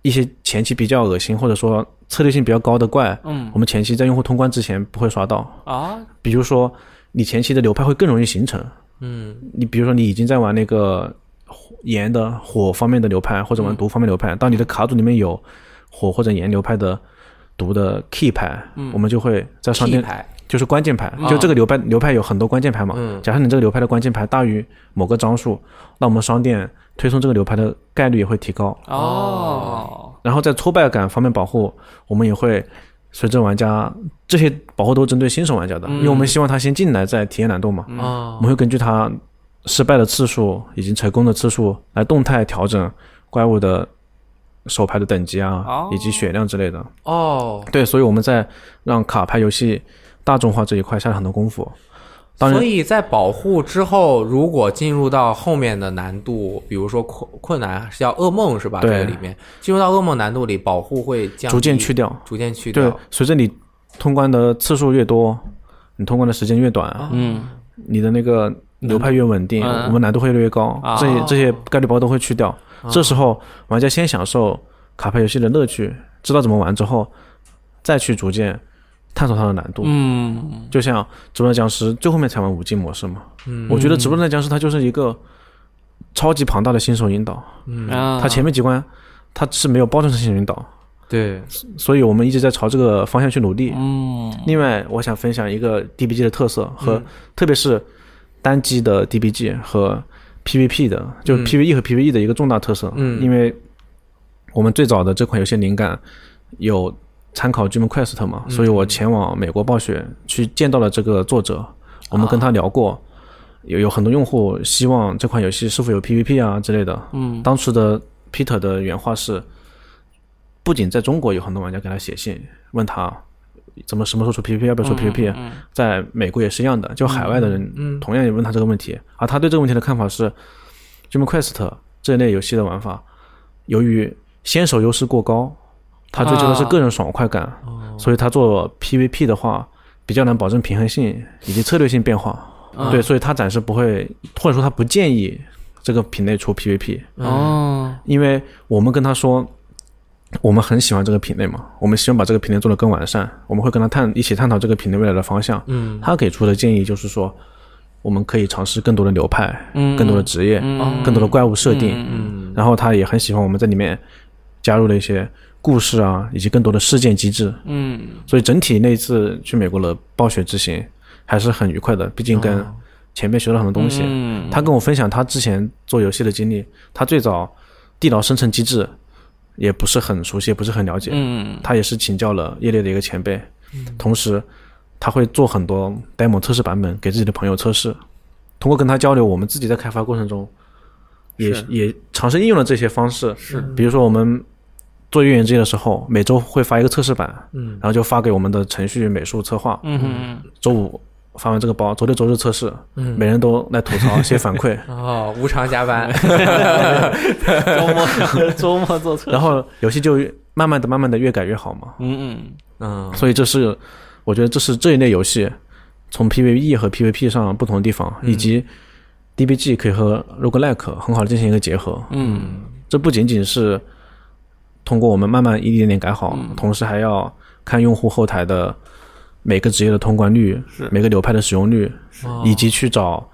一些前期比较恶心或者说策略性比较高的怪，嗯我们前期在用户通关之前不会刷到。啊，比如说，你前期的流派会更容易形成。嗯。你比如说，你已经在玩那个火炎的火方面的流派，或者玩毒方面流派，当你的卡组里面有火或者炎流派的毒的 key 牌，我们就会在商店，就是关键牌，嗯。就这个流派流派有很多关键牌嘛。嗯。假设你这个流派的关键牌大于某个张数，那我们商店推送这个流派的概率也会提高。哦，然后在挫败感方面保护，我们也会随着玩家这些保护都针对新手玩家的，因为我们希望他先进来再体验难度嘛。啊我们会根据他失败的次数以及成功的次数来动态调整怪物的手牌的等级啊，哦以及血量之类的。哦，对，所以我们在让卡牌游戏大众化这一块下了很多功夫。当然所，以在保护之后，如果进入到后面的难度，比如说困困难是叫噩梦是吧？这对个里面进入到噩梦难度里，保护会降逐渐去掉。逐渐去掉对。，随着你通关的次数越多，你通关的时间越短，嗯你的那个流派越稳定，嗯我们难度会越来越高，啊这些这些概率包都会去掉。这时候玩家先享受卡牌游戏的乐趣，知道怎么玩之后，再去逐渐探索它的难度。嗯。就像《直播的僵尸》最后面才玩五 G 模式嘛，嗯。我觉得《直播的僵尸》它就是一个超级庞大的新手引导，嗯。啊，它前面几关它是没有包装成新手引导，对，所以我们一直在朝这个方向去努力。嗯。另外，我想分享一个 DBG 的特色和、嗯。特别是单机的 DBG 和 PVP 的，就是 PVE 和 PVE 的一个重大特色。嗯。因为我们最早的这款游戏灵感有参考 Dream Quest 嘛，嗯所以我前往美国暴雪去见到了这个作者，我们跟他聊过。有有很多用户希望这款游戏是否有 PVP 啊之类的。嗯当时的 Peter 的原话是，不仅在中国有很多玩家给他写信问他怎么什么时候出 PVP，要不要出 PVP，、嗯在美国也是一样的，就海外的人嗯同样也问他这个问题，而他对这个问题的看法是，Dream Quest 这一类游戏的玩法，由于先手优势过高，他追求的是个人爽快感，哦。所以他做 PVP 的话比较难保证平衡性以及策略性变化。嗯。对，所以他暂时不会，或者说他不建议这个品类出 PVP，哦。因为我们跟他说，我们很喜欢这个品类嘛，我们希望把这个品类做得更完善，我们会跟他探一起探讨这个品类未来的方向。嗯。他给出的建议就是说，我们可以尝试更多的流派、嗯更多的职业、嗯。更多的怪物设定。嗯。然后他也很喜欢我们在里面加入了一些故事啊，以及更多的事件机制。嗯所以整体那次去美国的暴雪之行还是很愉快的，毕竟跟前面学了很多东西。嗯他跟我分享他之前做游戏的经历，他最早地牢生成机制也不是很熟悉，也不是很了解。嗯他也是请教了业内的一个前辈，嗯同时他会做很多 demo 测试版本给自己的朋友测试。通过跟他交流，我们自己在开发过程中也也尝试应用了这些方式。是比如说我们做月圆之夜的时候，每周会发一个测试版，嗯然后就发给我们的程序、美术、策划。嗯嗯周五发完这个包，周六周日测试，嗯每人都来吐槽、写反馈。哦，无偿加班，周末周末做测试，然后游戏就慢慢的、慢慢的越改越好嘛。嗯嗯嗯所以这是我觉得这是这一类游戏从 PVE 和 PVP 上不同的地方，嗯以及 DBG 可以和 roguelike 很好的进行一个结合。嗯这不仅仅是通过我们慢慢一点点改好，嗯。同时还要看用户后台的每个职业的通关率是、每个流派的使用率，哦。以及去找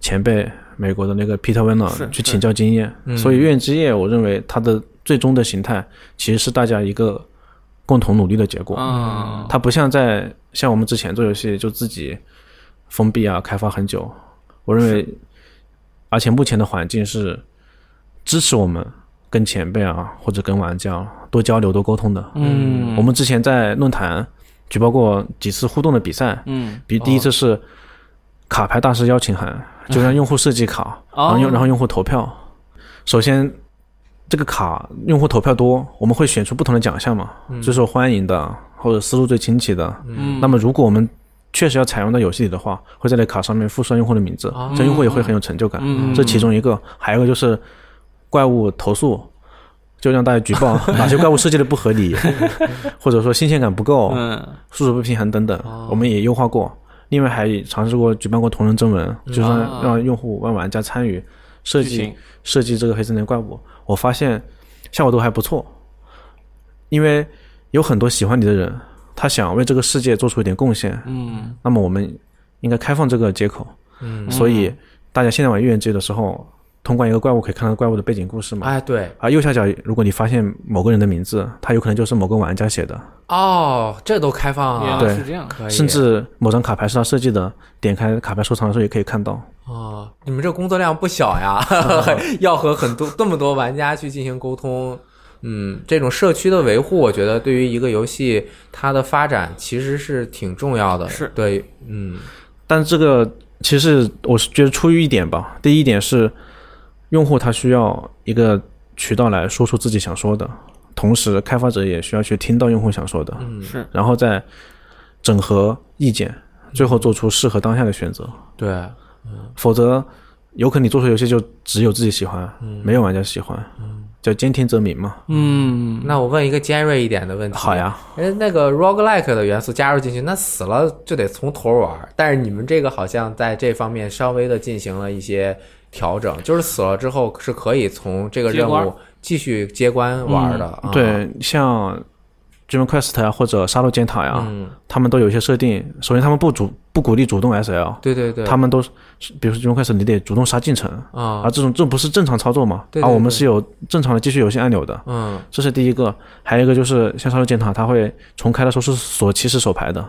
前辈美国的那个 Peter Werner 去请教经验。嗯。所以《月影之夜》，我认为它的最终的形态其实是大家一个共同努力的结果。啊。它不像在像我们之前做游戏就自己封闭啊开发很久，我认为，而且目前的环境是支持我们跟前辈啊或者跟玩家多交流多沟通的。嗯我们之前在论坛举办过几次互动的比赛，嗯比第一次是卡牌大师邀请函，就让用户设计卡，然后哦用然后用户投票。首先，这个卡用户投票多，我们会选出不同的奖项嘛，最受欢迎的或者思路最清晰的。嗯那么如果我们确实要采用到游戏里的话，会在那卡上面附上用户的名字，哦这样用户也会很有成就感。嗯这其中一个，还有一个就是怪物投诉。就让大家举报 哪些怪物设计的不合理，或者说新鲜感不够，嗯数值不平衡等等，哦我们也优化过。另外还尝试过举办过同人征文，就是让用户让玩家参与设计设计这个黑森林怪物，我发现效果都还不错。因为有很多喜欢你的人，他想为这个世界做出一点贡献，嗯那么我们应该开放这个接口。嗯，所以大家现在玩预言机的时候，通关一个怪物可以看到怪物的背景故事嘛。哎对，啊右下角，如果你发现某个人的名字，他有可能就是某个玩家写的，哦，这都开放原啊，对是这样，可以，甚至某张卡牌是他设计的，点开卡牌收藏的时候也可以看到。哦，你们这工作量不小呀，要和很多这么多玩家去进行沟通。嗯，这种社区的维护，我觉得对于一个游戏它的发展其实是挺重要的。是对，嗯但这个其实我是觉得出于一点吧，第一点是用户他需要一个渠道来说出自己想说的，同时开发者也需要去听到用户想说的，嗯，是然后再整合意见，最后做出适合当下的选择。对，嗯否则，有可能你做出游戏就只有自己喜欢，没有玩家喜欢，叫兼听则明嘛。嗯那我问一个尖锐一点的问题。好，呀，哎，那个 roguelike 的元素加入进去，那死了就得从头玩儿。但是你们这个好像在这方面稍微的进行了一些调整，就是死了之后是可以从这个任务继续接关玩儿的。啊，对，像 Dream Quest 呀或者杀戮尖塔呀，嗯，他们都有一些设定。首先，他们不主不鼓励主动 SL，对对对，他们都是，比如说 Dream Quest 你得主动杀进程，啊而，这种这不是正常操作嘛？对对而我们是有正常的继续游戏按钮的，嗯这是第一个。还有一个就是像杀戮尖塔，它会重开的时候是锁起始手牌的，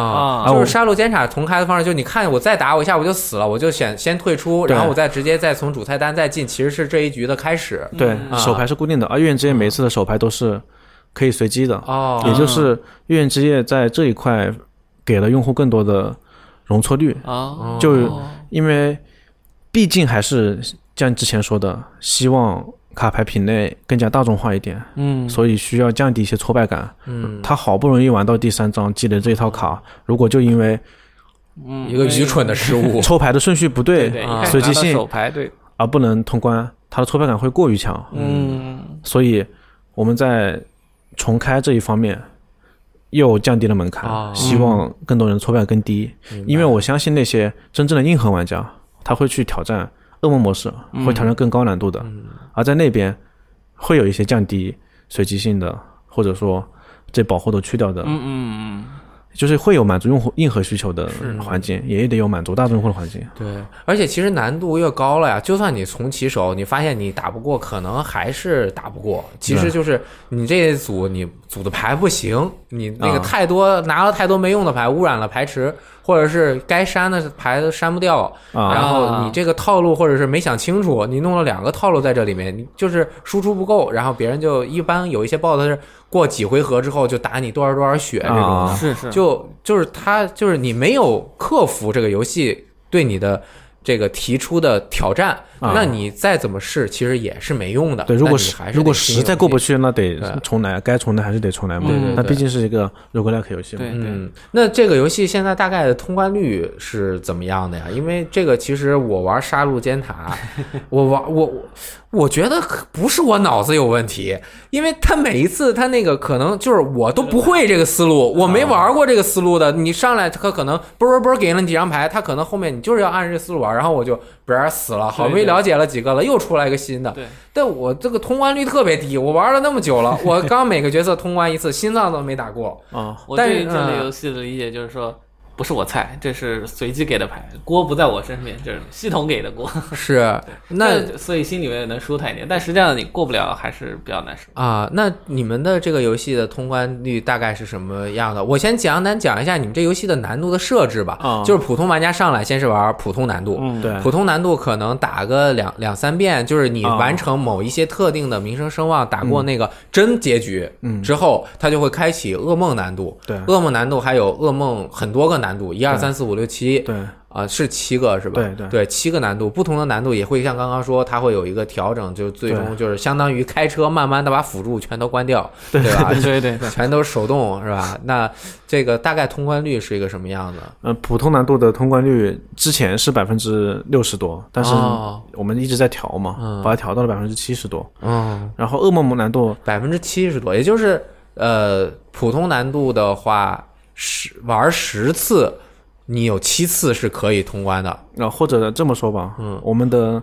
啊，啊。就是杀戮监察重开的方式，就是你看我再打我一下我就死了，我就选先退出，然后我再直接再从主菜单再进，其实是这一局的开始。对，啊。手牌是固定的，而月圆之夜每一次的手牌都是可以随机的，哦，也就是月圆之夜在这一块给了用户更多的容错率，啊，就因为毕竟还是像之前说的，希望卡牌品类更加大众化一点，嗯，所以需要降低一些挫败感。嗯，他好不容易玩到第三张，积累这一套卡，如果就因为嗯。一个愚蠢的失误。抽牌的顺序不对，随机性手牌对，而不能通关，他的挫败感会过于强。嗯。所以我们在重开这一方面又降低了门槛，哦希望更多人挫败感更低。因为我相信那些真正的硬核玩家，他会去挑战噩梦模式，会挑战更高难度的。而在那边会有一些降低随机性的，或者说这保护都去掉的，嗯嗯就是会有满足用户硬核需求的环境，也得有满足大众用户的环境。对，而且其实难度越高了呀，就算你从起手，你发现你打不过，可能还是打不过。其实就是你这一组你组的牌不行，你那个啊太多、拿了太多没用的牌，污染了牌池，或者是该删的牌都删不掉，啊然后你这个套路或者是没想清楚，你弄了两个套路在这里面，你就是输出不够，然后别人就一般有一些 BOSS 是过几回合之后就打你多少多少血这种。是是，就就是他就是你没有克服这个游戏对你的这个提出的挑战，啊那你再怎么试，其实也是没用的。对，如果是实如果实在过不去，那得重来，该重来还是得重来嘛。对对对那毕竟是一个 roguelike 游戏嘛。对对嗯，那这个游戏现在大概的通关率是怎么样的呀？因为这个其实我玩杀戮尖塔，我玩我我我觉得可不是我脑子有问题，因为他每一次他那个可能就是我都不会这个思路，我没玩过这个思路的，你上来他可能啵啵啵给了你几张牌，他可能后面你就是要按这个思路玩，然后我就不然死了，好不容易对对了解了几个了，又出来一个新的，对，但我这个通关率特别低，我玩了那么久了，我刚每个角色通关一次，心脏都没打过。啊，我对这类嗯游戏的理解就是说，不是我菜，这是随机给的牌，锅不在我身边，这是系统给的锅。是，那所以心里面能舒坦一点，但实际上你过不了还是比较难受。啊，那你们的这个游戏的通关率大概是什么样的？我先简单讲一下你们这游戏的难度的设置吧。啊就是普通玩家上来先是玩普通难度，嗯，对，普通难度可能打个两两三遍，就是你啊完成某一些特定的名声声望，打过那个真结局嗯之后，它就会开启噩梦难度。对噩梦难度还有噩梦很多个难度，一二三四五六七，对啊，是七个是吧？对对七个难度，不同的难度也会像刚刚说，它会有一个调整，就最终就是相当于开车慢慢的把辅助全都关掉，对吧？对对对，全都是手动是吧？那这个大概通关率是一个什么样的？呃，普通难度的通关率之前是百分之六十多，但是哦我们一直在调嘛，嗯把它调到了百分之七十多。嗯，然后噩梦难度百分之七十多，也就是呃，普通难度的话，十玩十次，你有七次是可以通关的。呃，或者这么说吧，嗯我们的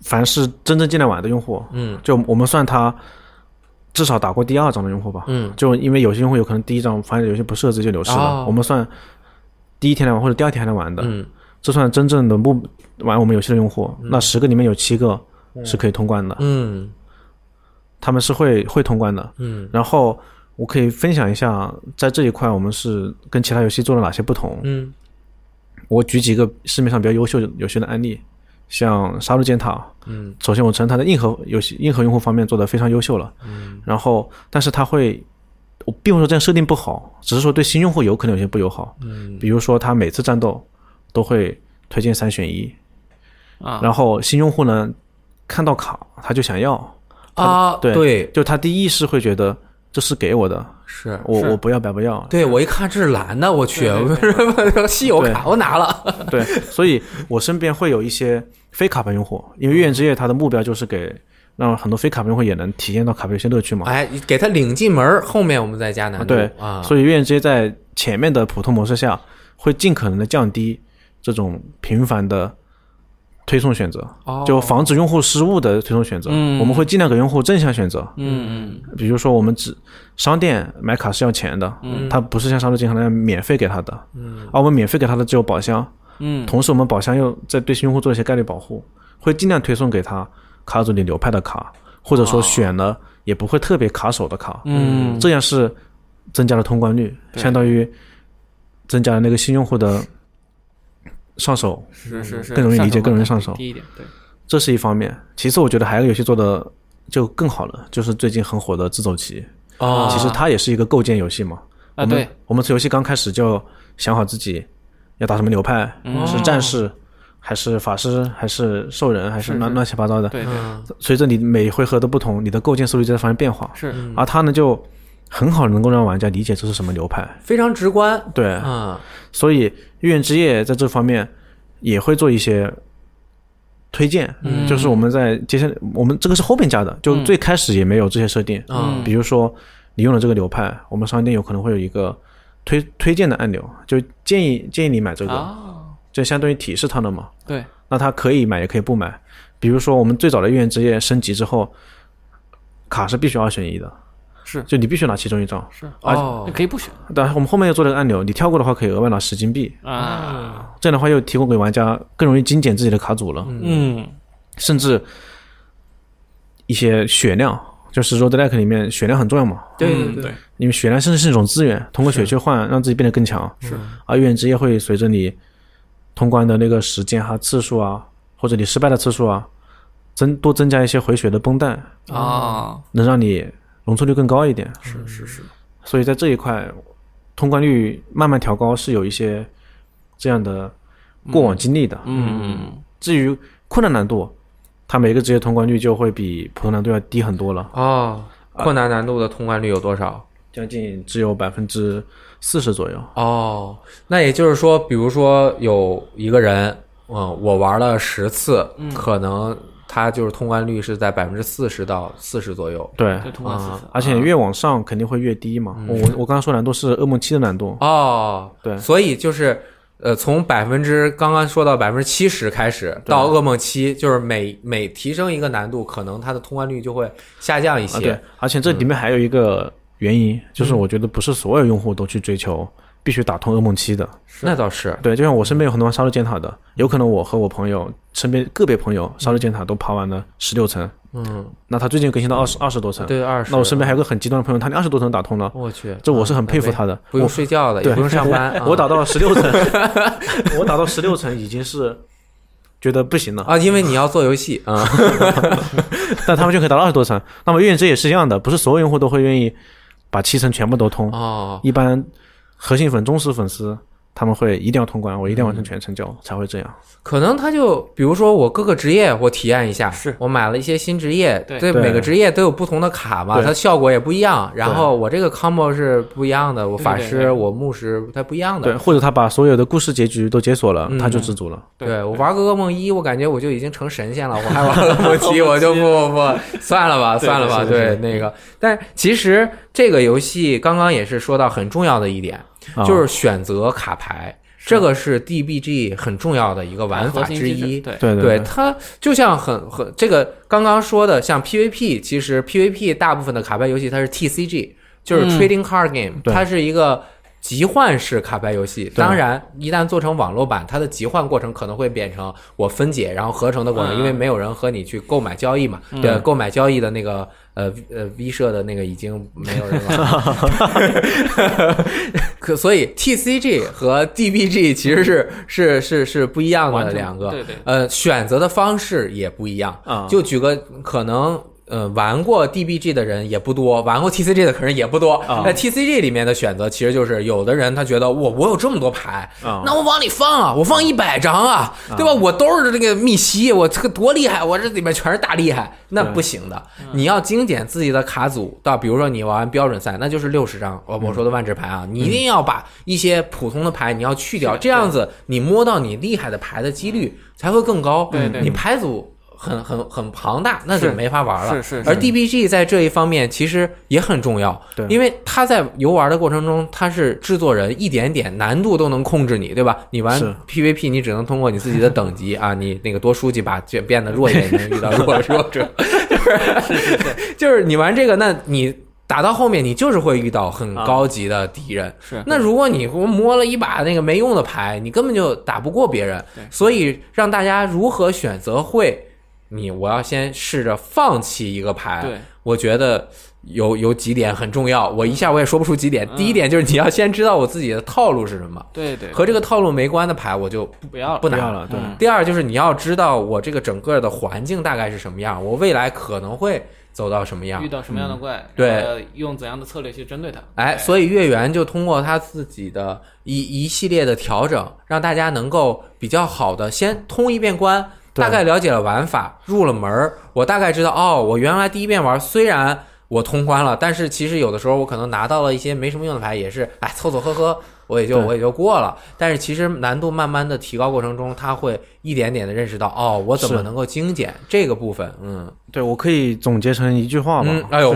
凡是真正进来玩的用户，嗯就我们算他至少打过第二章的用户吧，嗯就因为有些用户有可能第一章发现有些不设置就流失了，哦我们算第一天来玩或者第二天来玩的，嗯这算真正的目玩我们游戏的用户，那十个里面有七个是可以通关的，嗯他们是会会通关的。嗯然后我可以分享一下，在这一块我们是跟其他游戏做了哪些不同。嗯。我举几个市面上比较优秀游戏的案例，像《杀戮尖塔》，嗯。首先我承认它在硬核游戏硬核用户方面做得非常优秀了，嗯。然后但是它会，我并不是说这样设定不好，只是说对新用户有可能有些不友好，嗯。比如说它每次战斗都会推荐三选一，啊，然后新用户呢看到卡他就想要，啊，对对，就他第一是会觉得这是给我的，是是我我不要白不要，对我一看这是蓝的，我去对，稀有 卡我拿了。对，所以我身边会有一些非卡牌用户，因为月圆之夜它的目标就是给让很多非卡牌用户也能体验到卡牌游戏乐趣嘛。哎，给他领进门，后面我们再加难度。对啊，所以月圆之夜在前面的普通模式下，会尽可能的降低这种频繁的推送选择，哦。就防止用户失误的推送选择。嗯。我们会尽量给用户正向选择，嗯嗯。比如说我们只商店买卡是要钱的，嗯。它不是像商周金行那样免费给他的，嗯。而我们免费给他的只有宝箱，嗯。同时我们宝箱又在对用户做一些概率保护，会尽量推送给他卡组里流派的卡，或者说选了也不会特别卡手的卡，嗯，这样是增加了通关率，相当于增加了那个新用户的上手，是是是更容易理解更容易上手低一点，对，这是一方面。其次，我觉得还有一个游戏做的就更好了，就是最近很火的自走棋。哦其实它也是一个构建游戏嘛。啊我们对，我们从游戏刚开始就想好自己要打什么流派，嗯是战士还是法师还是兽人还是乱乱七八糟的。对对嗯随着你每回合的不同，你的构建思路就在发生变化。是，而它呢就很好能够让玩家理解这是什么流派。非常直观。对，嗯所以月圆之夜在这方面也会做一些推荐，嗯就是我们在接下来我们这个是后面加的，就嗯最开始也没有这些设定。嗯比如说你用了这个流派，我们商店有可能会有一个推推荐的按钮，就建议建议你买这个，啊，就相当于提示他了嘛。对，那他可以买也可以不买。比如说我们最早的月圆之夜升级之后，卡是必须二选一的，是。就你必须拿其中一张。是，哦。那可以不选。但我们后面又做了个按钮，你跳过的话可以额外拿十金币，啊，这样的话又提供给玩家更容易精简自己的卡组了，嗯。甚至一些血量，就是 Road Like 里面血量很重要嘛，对嗯对。对，因为血量甚至是一种资源，通过血去换让自己变得更强。是，而月圆之夜会随着你通关的那个时间哈次数啊，或者你失败的次数啊，增多增加一些回血的绷带，啊，能让你容错率更高一点。是是是，所以在这一块，通关率慢慢调高是有一些这样的过往经历的。嗯至于困难难度，它每个职业通关率就会比普通难度要低很多了，哦，困难难度的通关率有多少？将近只有百分之四十左右。哦，那也就是说，比如说有一个人，嗯，我玩了十次，可能他就是通关率是在百分之四十到四十左右。对，就通关而且越往上肯定会越低嘛。我我刚刚说难度是噩梦七的难度，哦，对。所以就是。呃，从百分之刚刚说到百分之七十开始，到噩梦七，就是每每提升一个难度，可能它的通关率就会下降一啊，对。些。，而且这里面还有一个原因，就是我觉得不是所有用户都去追求必须打通噩梦七的。那倒是，对，就像我身边有很多玩杀戮尖塔的，有可能我和我朋友身边个别朋友杀戮尖塔都爬完了十六层，嗯，那他最近更新到二十二十多层，对，二十。那我身边还有个很极端的朋友，他连二十多层打通了，我去，这我是很佩服他的。不用睡觉了，也不用上班。我啊。打到了十六层，我打到十六层已经是觉得不行了，啊，因为你要做游戏啊。但他们就可以达到二十多层。那么月圆之夜也是一样的，不是所有用户都会愿意把七层全部都通，哦，一般核心粉、忠实粉丝他们会一定要通关，我一定要完成全成就才会这样。可能他就比如说我各个职业我体验一下，是。我买了一些新职业，对。对每个职业都有不同的卡嘛，它效果也不一样。然后我这个 combo 是不一样的，我法师、对。对对我牧师它不一样的。对，或者他把所有的故事结局都解锁了，嗯。他就知足了。对我玩个噩梦一，我感觉我就已经成神仙了，我还玩噩梦七，我就 不不不，算了吧，算了吧。是是是。那个，但其实这个游戏刚刚也是说到很重要的一点，啊就是选择卡牌，这个是 DBG 很重要的一个玩法之一。对，对对对，它就像很很这个刚刚说的，像 PVP，其实 PVP 大部分的卡牌游戏它是 TCG，就是嗯。Trading Card Game，、对。它是一个集换式卡牌游戏。当然，一旦做成网络版，它的集换过程可能会变成我分解然后合成的过程，嗯因为没有人和你去购买交易嘛。嗯对，购买交易的那个呃呃 V 社的那个已经没有人了。可所以 TCG 和 DBG 其实是是是是不一样的两个。对对，呃，选择的方式也不一样。啊就举个可能，呃，玩过 DBG 的人也不多，玩过 TCG 的可能也不多。啊在 TCG 里面的选择，其实就是有的人他觉得我我有这么多牌，啊那我往里放啊，我放一百张啊，对吧？我都是这个密西，我这个多厉害，我这里面全是大厉害，那不行的。你要精简自己的卡组，到比如说你玩标准赛，那就是六十张，我我说的万智牌啊，你一定要把一些普通的牌你要去掉，这样子你摸到你厉害的牌的几率才会更高。对对你牌组很很很庞大，那就是没法玩了。是是是而 DBG 在这一方面其实也很重要，对因为他在游玩的过程中，他是制作人，一点点难度都能控制你，对吧？你玩 PVP，你只能通过你自己的等级 啊，你那个多输几把，就变得弱一点，能遇到弱弱者，就是就是你玩这个，那你打到后面，你就是会遇到很高级的敌人。是那如果你摸了一把那个没用的牌，你根本就打不过别人。所以让大家如何选择会，你我要先试着放弃一个牌。对，我觉得有有几点很重要，我一下我也说不出几点。嗯。第一点就是你要先知道我自己的套路是什么，对对，和这个套路没关的牌我就不要了不拿了，对，嗯。第二就是你要知道我这个整个的环境大概是什么样，我未来可能会走到什么样。遇。到什么样的怪，对。用怎样的策略去针对它。哎，所以月圆就通过他自己的一一系列的调整，让大家能够比较好的先通一遍关，对大概了解了玩法，入了门儿，我大概知道哦，我原来第一遍玩虽然我通关了，但是其实有的时候我可能拿到了一些没什么用的牌，也是哎凑凑合合。我也就我也就过了，但是其实难度慢慢的提高过程中，他会一点点的认识到，哦，我怎么能够精简这个部分？嗯对我可以总结成一句话吧，嗯，哎呦，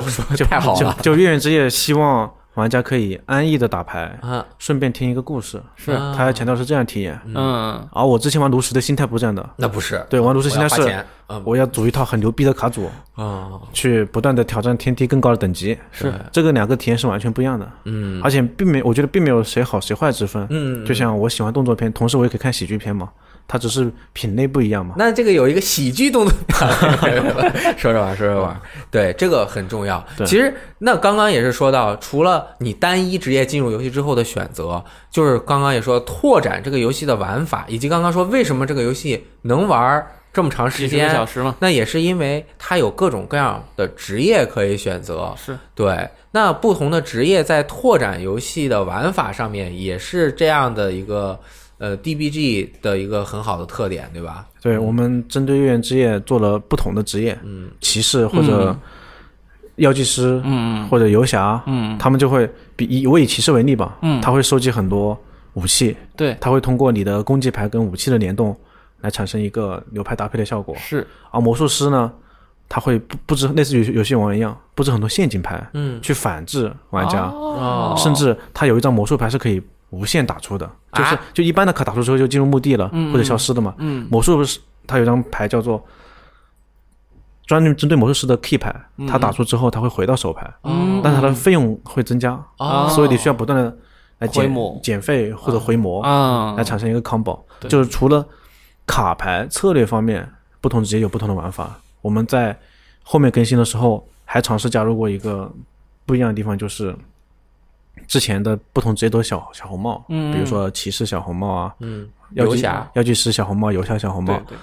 太好了就就月圆之夜希望玩家可以安逸的打牌，啊！顺便听一个故事。是。啊。他强调是这样体验，嗯，而我之前玩炉石的心态不是这样的，那不是，对，玩炉石心态是我要组一套很牛逼的卡组，啊，去不断的挑战天梯更高的等级，是。这个两个体验是完全不一样的，嗯。而且并没，我觉得并没有谁好谁坏之分，嗯，就像我喜欢动作片，同时我也可以看喜剧片嘛，它只是品类不一样嘛。那这个有一个喜剧动作，说着玩，说着玩，对，这个很重要。其实那刚刚也是说到，除了你单一职业进入游戏之后的选择，就是刚刚也说拓展这个游戏的玩法，以及刚刚说为什么这个游戏能玩这么长时间，小时嘛，那也是因为它有各种各样的职业可以选择。是对，那不同的职业在拓展游戏的玩法上面也是这样的一个呃 DBG 的一个很好的特点，对吧？对我们针对月圆之夜做了不同的职业，嗯。骑士或者药剂师，嗯或者游侠，嗯，他们就会比以我以骑士为例吧，嗯。他会收集很多武器，对，他会通过你的攻击牌跟武器的联动来产生一个流派搭配的效果。是。而魔术师呢，他会布布置类似于游戏王一样布置很多陷阱牌，嗯。去反制玩家，哦。甚至他有一张魔术牌是可以无限打出的，就是、啊就一般的卡打出之后就进入墓地了、嗯或者消失的嘛。嗯魔术师他有张牌叫做专门针对魔术师的 key 牌，他打出之后他会回到手牌，嗯，但是它的费用会增加，哦所以你需要不断的来减减费或者回魔，啊来产生一个 combo。对就是除了卡牌策略方面，不同职业有不同的玩法。我们在后面更新的时候还尝试加入过一个不一样的地方，就是之前的不同职业都是小小红帽，嗯比如说骑士小红帽啊，嗯，药剂游侠。药剂师小红帽、游侠小红帽。对。对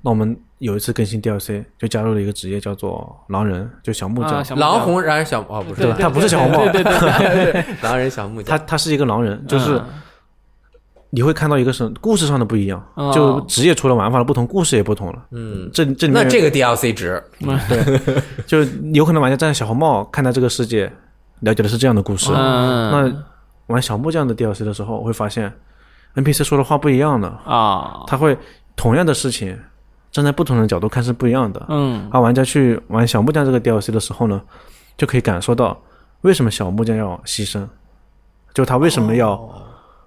那我们有一次更新 DLC，就加入了一个职业叫做狼人，就小木匠。狼红然小哦不是。对他不是小红帽。对对对对，狼人小木匠，他他是一个狼人，就是嗯你会看到一个是故事上的不一样，哦就职业除了玩法的不同，故事也不同了。嗯，这这里面那这个 DLC 值，对。就有可能玩家站在小红帽看待这个世界，了解的是这样的故事。嗯那玩小木匠的 DLC 的时候，我会发现 NPC 说的话不一样的，啊，他会同样的事情站在不同的角度看是不一样的。嗯。而玩家去玩小木匠这个 DLC 的时候呢，就可以感受到为什么小木匠要牺牲，就他为什么要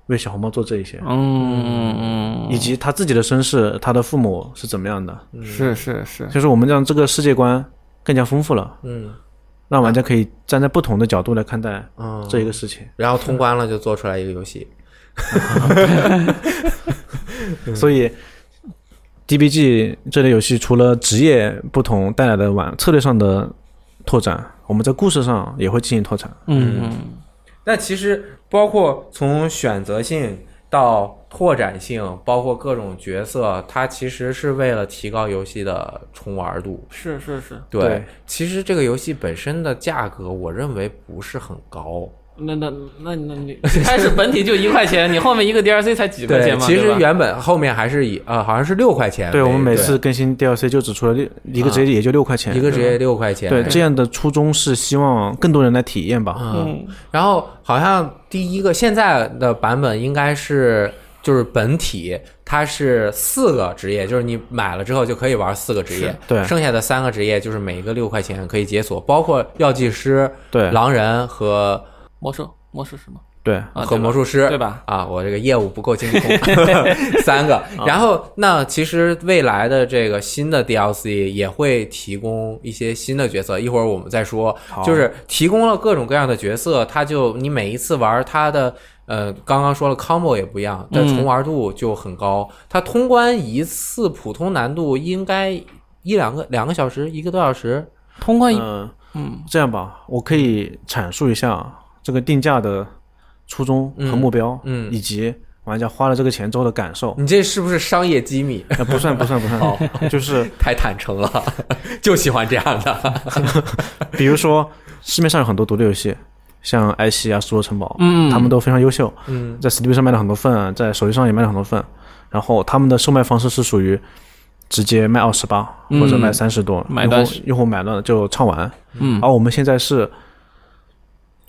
为小红帽做这一些，嗯嗯以及他自己的身世，他的父母是怎么样的。嗯，是是。是，就是我们让这个世界观更加丰富了，嗯让玩家可以站在不同的角度来看待嗯，这一个事情。然后通关了就做出来一个游戏，所以，DBG 这类游戏除了职业不同带来的玩策略上的拓展，我们在故事上也会进行拓展。嗯那其实包括从选择性到拓展性，包括各种角色，它其实是为了提高游戏的重玩度。是是是，对，对其实这个游戏本身的价格，我认为不是很高。那那那那你 开始本体就一块钱，你后面一个 DLC 才几块钱，嘛？其实原本后面还是以呃，好像是六块钱。对我们每次更新 DLC 就只出了六一个职业也就六块钱，一个职业六块钱。对这样的初衷是希望更多人来体验吧。嗯，然后好像第一个现在的版本应该是就是本体，它是四个职业，就是你买了之后就可以玩四个职业，对剩下的三个职业就是每一个六块钱可以解锁，包括药剂师、对狼人和魔术魔术师吗？对，啊，和魔术师，对吧？啊，我这个业务不够精通，三个。然后，那其实未来的这个新的 DLC 也会提供一些新的角色，一会儿我们再说。就是提供了各种各样的角色，它就你每一次玩它的。呃，刚刚说了，combo 也不一样，但嗯重玩度就很高。它通关一次普通难度应该一两个两个小时，一个多小时。通关一嗯、嗯这样吧，我可以阐述一下这个定价的初衷和目标，嗯嗯以及玩家花了这个钱之后的感受。你这是不是商业机密？呃不算不算不算，就是 太坦诚了，就喜欢这样的。比如说市面上有很多独立游戏，像埃希啊、苏州城堡，嗯他们都非常优秀，嗯在 Steam 上卖了很多份，在手机上也卖了很多份。然后他们的售卖方式是属于直接卖二十八嗯或者卖三十多，买断用户用户买了就畅玩。嗯而我们现在是，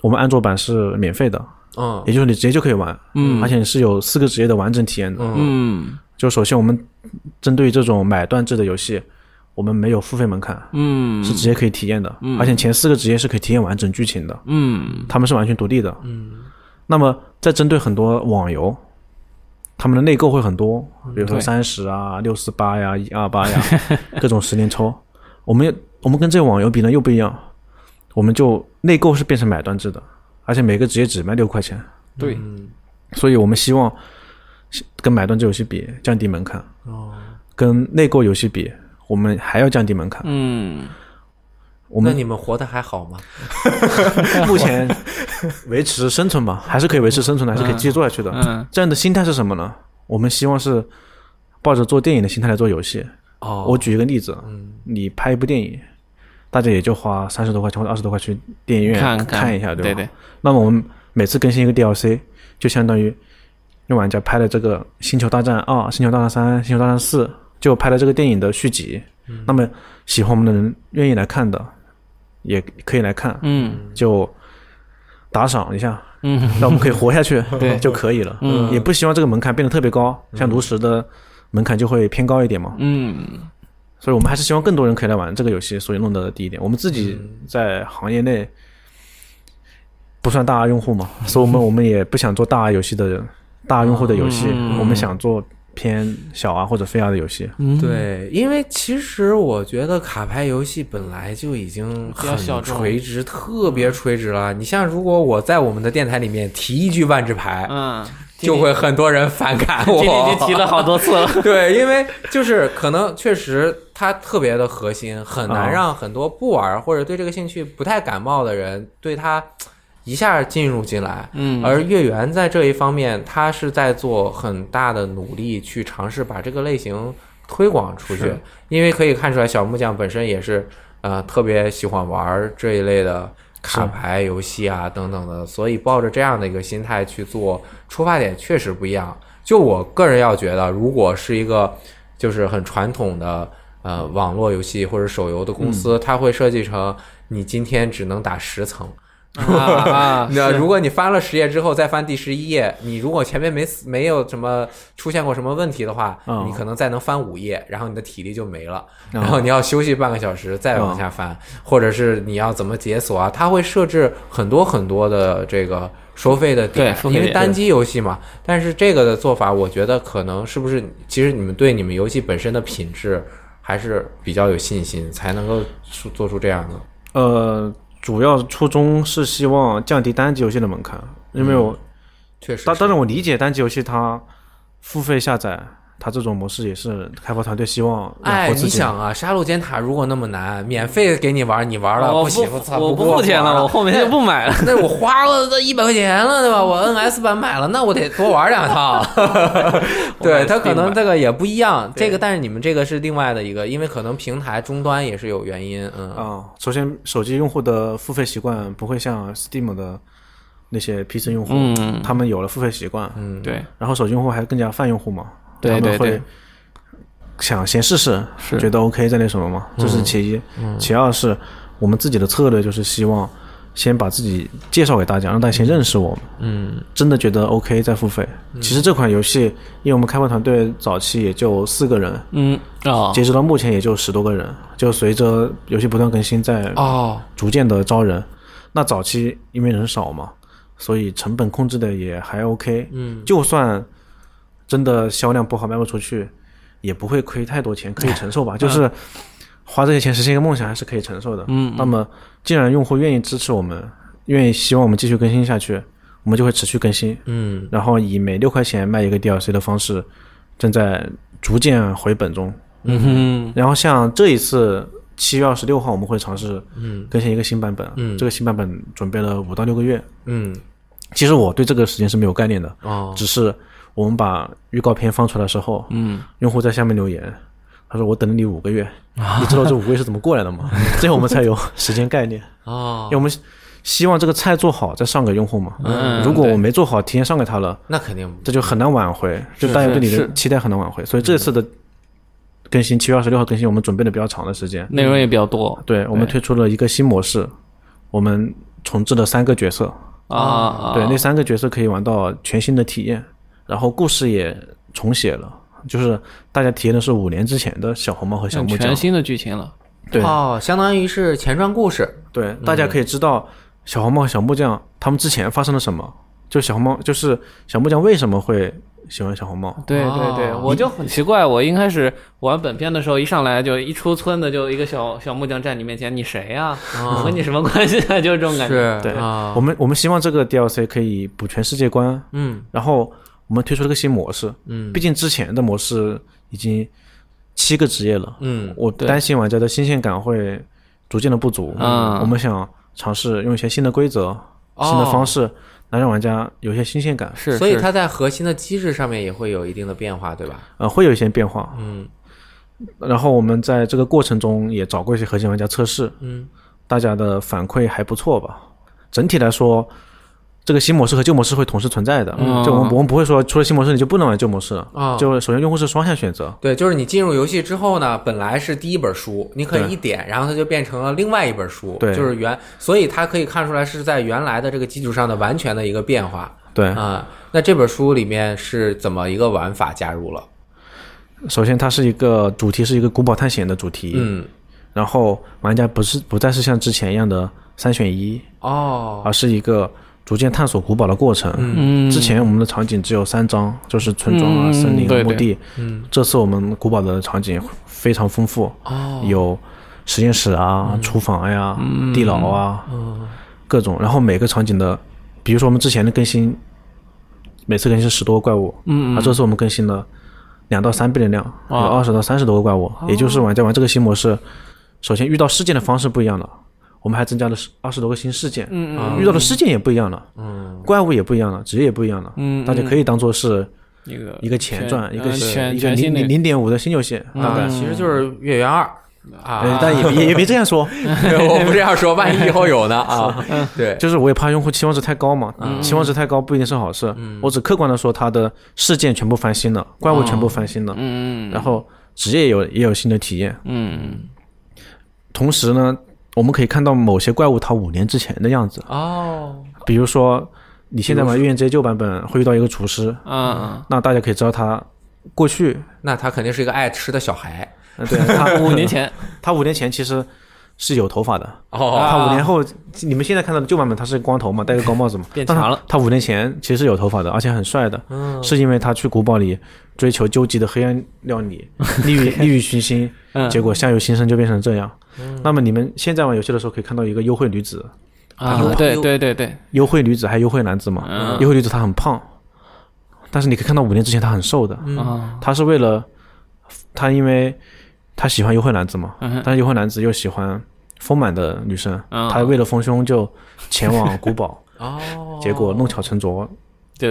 我们安卓版是免费的，嗯。也就是你直接就可以玩，嗯。而且你是有四个职业的完整体验的。嗯。嗯。就首先我们针对这种买断制的游戏，我们没有付费门槛，嗯。是直接可以体验的，嗯。而且前四个职业是可以体验完整剧情的，嗯。他们是完全独立的。嗯。那么在针对很多网游，他们的内购会很多，比如说对。三十啊、六四八呀、一二八呀，各种十连抽。我们我们跟这个网游比呢又不一样，我们就内购是变成买断制的，而且每个职业只卖六块钱，对嗯所以我们希望跟买断制游戏比降低门槛，哦，跟内购游戏比，我们还要降低门槛。嗯我们那你们活得还好吗？目前维持生存吧，还是可以维持生存的，还是可以继续做下去的。嗯这样的心态是什么呢？我们希望是抱着做电影的心态来做游戏。哦我举一个例子，嗯你拍一部电影，大家也就花三十多块钱或者二十多块去电影院看看一下，吧？对对那么我们每次更新一个 DLC，就相当于用玩家拍了这个《星球大战二》《星球大战三》《星球大战四》，就拍了这个电影的续集。嗯那么喜欢我们的人愿意来看的，也可以来看，嗯就打赏一下，嗯让我们可以活下去，对就可以了。嗯也不希望这个门槛变得特别高，像炉石的门槛就会偏高一点嘛。嗯所以我们还是希望更多人可以来玩这个游戏，所以弄得低一点。我们自己在行业内不算大 R 用户嘛，所以我们我们也不想做大 R 游戏的大 R 用户的游戏，嗯我们想做偏小啊或者非 R 的游戏。嗯，对，因为其实我觉得卡牌游戏本来就已经比较很小垂直，特别垂直了。你像如果我在我们的电台里面提一句万智牌，嗯，就会很多人反感我。已经提了好多次了。对，因为就是可能确实它特别的核心，很难啊让很多不玩或者对这个兴趣不太感冒的人对它一下进入进来。嗯而月圆在这一方面，它是在做很大的努力去尝试把这个类型推广出去，因为可以看出来小木匠本身也是呃特别喜欢玩这一类的卡牌游戏啊等等的，所以抱着这样的一个心态去做，出发点确实不一样。就我个人要觉得，如果是一个就是很传统的呃网络游戏或者手游的公司，它会设计成你今天只能打十层。啊，那如果你翻了十页之后再翻第十一页，你如果前面没死没有什么出现过什么问题的话，嗯你可能再能翻五页，然后你的体力就没了，嗯然后你要休息半个小时再往下翻，或者是你要怎么解锁啊？它会设置很多很多的这个收费的点因为单机游戏嘛。但是这个的做法，我觉得可能是不是其实你们对你们游戏本身的品质还是比较有信心，才能够出做出这样的。呃，主要初衷是希望降低单机游戏的门槛，因为我确实是，当当然我理解单机游戏它付费下载，它这种模式也是开发团队希望养哎，活自己。你想啊，杀戮尖塔如果那么难，免费给你玩，你玩了不操，我不不付钱了，我后面就不买了。那我花了这一百块钱了，对吧？我 NS 版买了，那我得多玩两套。对，它可能这个也不一样。这个，但是你们这个是另外的一个，因为可能平台终端也是有原因。嗯，啊、首先手机用户的付费习惯不会像 Steam 的那些 PC 用户，嗯他们有了付费习惯，嗯，对然后手机用户还更加泛用户嘛，对对他们会对，想先试试，觉得 OK 再那什么嘛，这是其一。嗯其二是我们自己的策略就是希望先把自己介绍给大家，让大家先认识我们。嗯真的觉得 OK 再付费。其实这款游戏，因为我们开发团队早期也就四个人，嗯哦截止到目前也就十多个人，就随着游戏不断更新，在哦，逐渐的招人。那早期因为人少嘛，所以成本控制的也还 OK。嗯就算真的销量不好卖不出去，也不会亏太多钱，可以承受吧？就是花这些钱实现一个梦想，还是可以承受的。嗯那么既然用户愿意支持我们，愿意希望我们继续更新下去，我们就会持续更新。嗯然后以每六块钱卖一个 DLC 的方式，正在逐渐回本中。嗯哼然后像这一次七月二十六号，我们会尝试嗯更新一个新版本。嗯这个新版本准备了五到六个月。嗯其实我对这个时间是没有概念的，哦只是我们把预告片放出来之后，嗯。用户在下面留言，他说我等了你五个月，你知道这五个月是怎么过来的吗？这样我们才有时间概念，哦。因为我们希望这个菜做好再上给用户嘛。嗯如果我没做好，提前上给他了，那肯定。这就很难挽回，就是大家对你的期待很难挽回。所以这次的更新，七月二十六号更新，我们准备的比较长的时间。内容也比较多。对我们推出了一个新模式，我们重置了三个角色，啊啊。对，那三个角色可以玩到全新的体验，然后故事也重写了，就是大家体验的是五年之前的小红帽和小木匠。全新的剧情了对哦，相当于是前传故事。对，大家可以知道小红帽和小木匠他们之前发生了什么，就小红帽就是小木匠为什么会喜欢小红帽。对对对，哦我就很奇怪，我一开始玩本片的时候，一上来就一出村的就一个小小木匠站你面前，你谁呀、我和你什么关系啊？就是这种感觉。对啊我，们我们希望这个 DLC 可以补全世界观，嗯然后我们推出了个新模式，嗯毕竟之前的模式已经七个职业了，嗯我担心玩家的新鲜感会逐渐的不足。嗯我们想尝试用一些新的规则、哦新的方式，来让玩家有一些新鲜感。是所以它在核心的机制上面也会有一定的变化，对吧？呃，会有一些变化。嗯然后我们在这个过程中也找过一些核心玩家测试，嗯大家的反馈还不错吧？整体来说，这个新模式和旧模式会同时存在的。嗯就我们我们不会说出了新模式你就不能玩旧模式了。啊，就首先用户是双向选择，对，就是你进入游戏之后呢，本来是第一本书，你可以一点，然后它就变成了另外一本书，对就是原，所以它可以看出来是在原来的这个基础上的完全的一个变化对，啊、那这本书里面是怎么一个玩法加入了？首先它是一个主题是一个古堡探险的主题，嗯，然后玩家不是不再是像之前一样的三选一，哦，而是一个逐渐探索古堡的过程。嗯，之前我们的场景只有三张，就是村庄啊、嗯森林啊、对对。墓地。嗯，这次我们古堡的场景非常丰富，哦，有实验室啊、厨房呀、地牢啊，各种。然后每个场景的，比如说我们之前的更新，每次更新是十多个怪物，嗯而这次我们更新了两到三倍的量，有哇二十到三十多个怪物。也就是玩家玩这个新模式，首先遇到事件的方式不一样了，我们还增加了二十多个新事件，嗯嗯遇到的事件也不一样了，嗯。怪物也不一样了，职业也不一样了。嗯，大家可以当做是一个一个前传，一个一个零零零点五的新游戏，大概。啊，其实就是月圆二。呃啊，但也也也别这样说，我不这样说，万一以后有呢？啊？对，就是我也怕用户期望值太高嘛，嗯。期望值太高不一定是好事。我只客观的说，它的事件全部翻新了，怪物全部翻新了，嗯然后职业也有也有新的体验。嗯。同时呢，我们可以看到某些怪物它五年之前的样子，哦，比如说你现在玩《预言之夜》旧版本会遇到一个厨师，嗯那大家可以知道他过去，那他肯定是一个爱吃的小孩呃对他嗯，五年前他五年前其实是有头发的，哦。他五年后你们现在看到的旧版本他是光头嘛，戴个 高帽子嘛，他变强了。他五年前其实是有头发的，而且很帅的，嗯。是因为他去古堡里追求究极的黑暗料理，利欲利欲熏心，嗯。结果相由心生就变成这样。那么你们现在玩游戏的时候可以看到一个优惠女子，啊，对对对对，优惠女子还有优惠男子嘛？嗯。优惠女子她很胖，但是你可以看到五年之前她很瘦的，啊，她是为了她因为她喜欢优惠男子嘛，嗯但是优惠男子又喜欢丰满的女生，嗯。她为了丰胸就前往古堡，哦，结果弄巧成拙，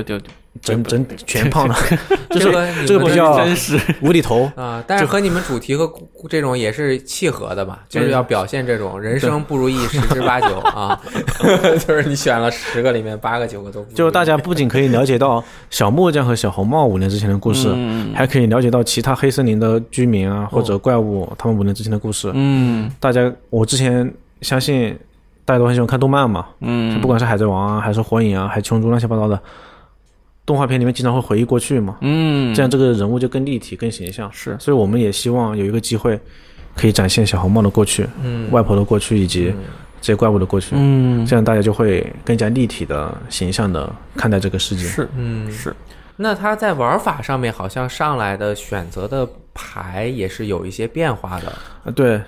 对对对，真真 全胖了，就是这个这个比较真实无厘头。啊，但是和你们主题和这种也是契合的吧，就是要表现这种人生不如意十之八九啊，就是你选了十个里面八个九个都就大家不仅可以了解到小木匠和小红帽五年之前的故事，嗯还可以了解到其他黑森林的居民啊或者怪物他们五年之前的故事。嗯大家，我之前相信大家都很喜欢看动漫嘛，嗯，不管是海贼王啊，还是火影啊，还是七龙珠乱七八糟的，动画片里面经常会回忆过去嘛，嗯，这样这个人物就更立体、更形象。是。所以我们也希望有一个机会，可以展现小红帽的过去、嗯，外婆的过去以及这些怪物的过去，嗯。这样大家就会更加立体的、形象的看待这个世界。是嗯是，那它在玩法上面好像上来的选择的牌也是有一些变化的。啊，对，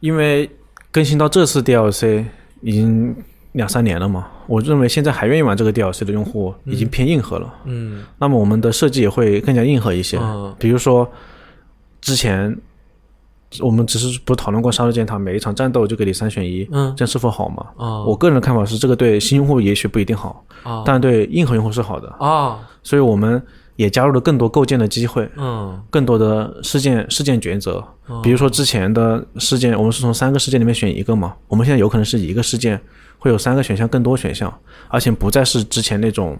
因为更新到这次 DLC 已经两三年了嘛，我认为现在还愿意玩这个 DLC 的用户已经偏硬核了。嗯那么我们的设计也会更加硬核一些。嗯比如说，之前我们只是不讨论过杀戮尖塔每一场战斗就给你三选一，嗯这样是否好嘛？嗯我个人的看法是，这个对新用户也许不一定好，哦但对硬核用户是好的。啊所以我们也加入了更多构建的机会，嗯更多的事件事件抉择。哦比如说之前的事件，我们是从三个事件里面选一个嘛，我们现在有可能是一个事件会有三个选项，更多选项，而且不再是之前那种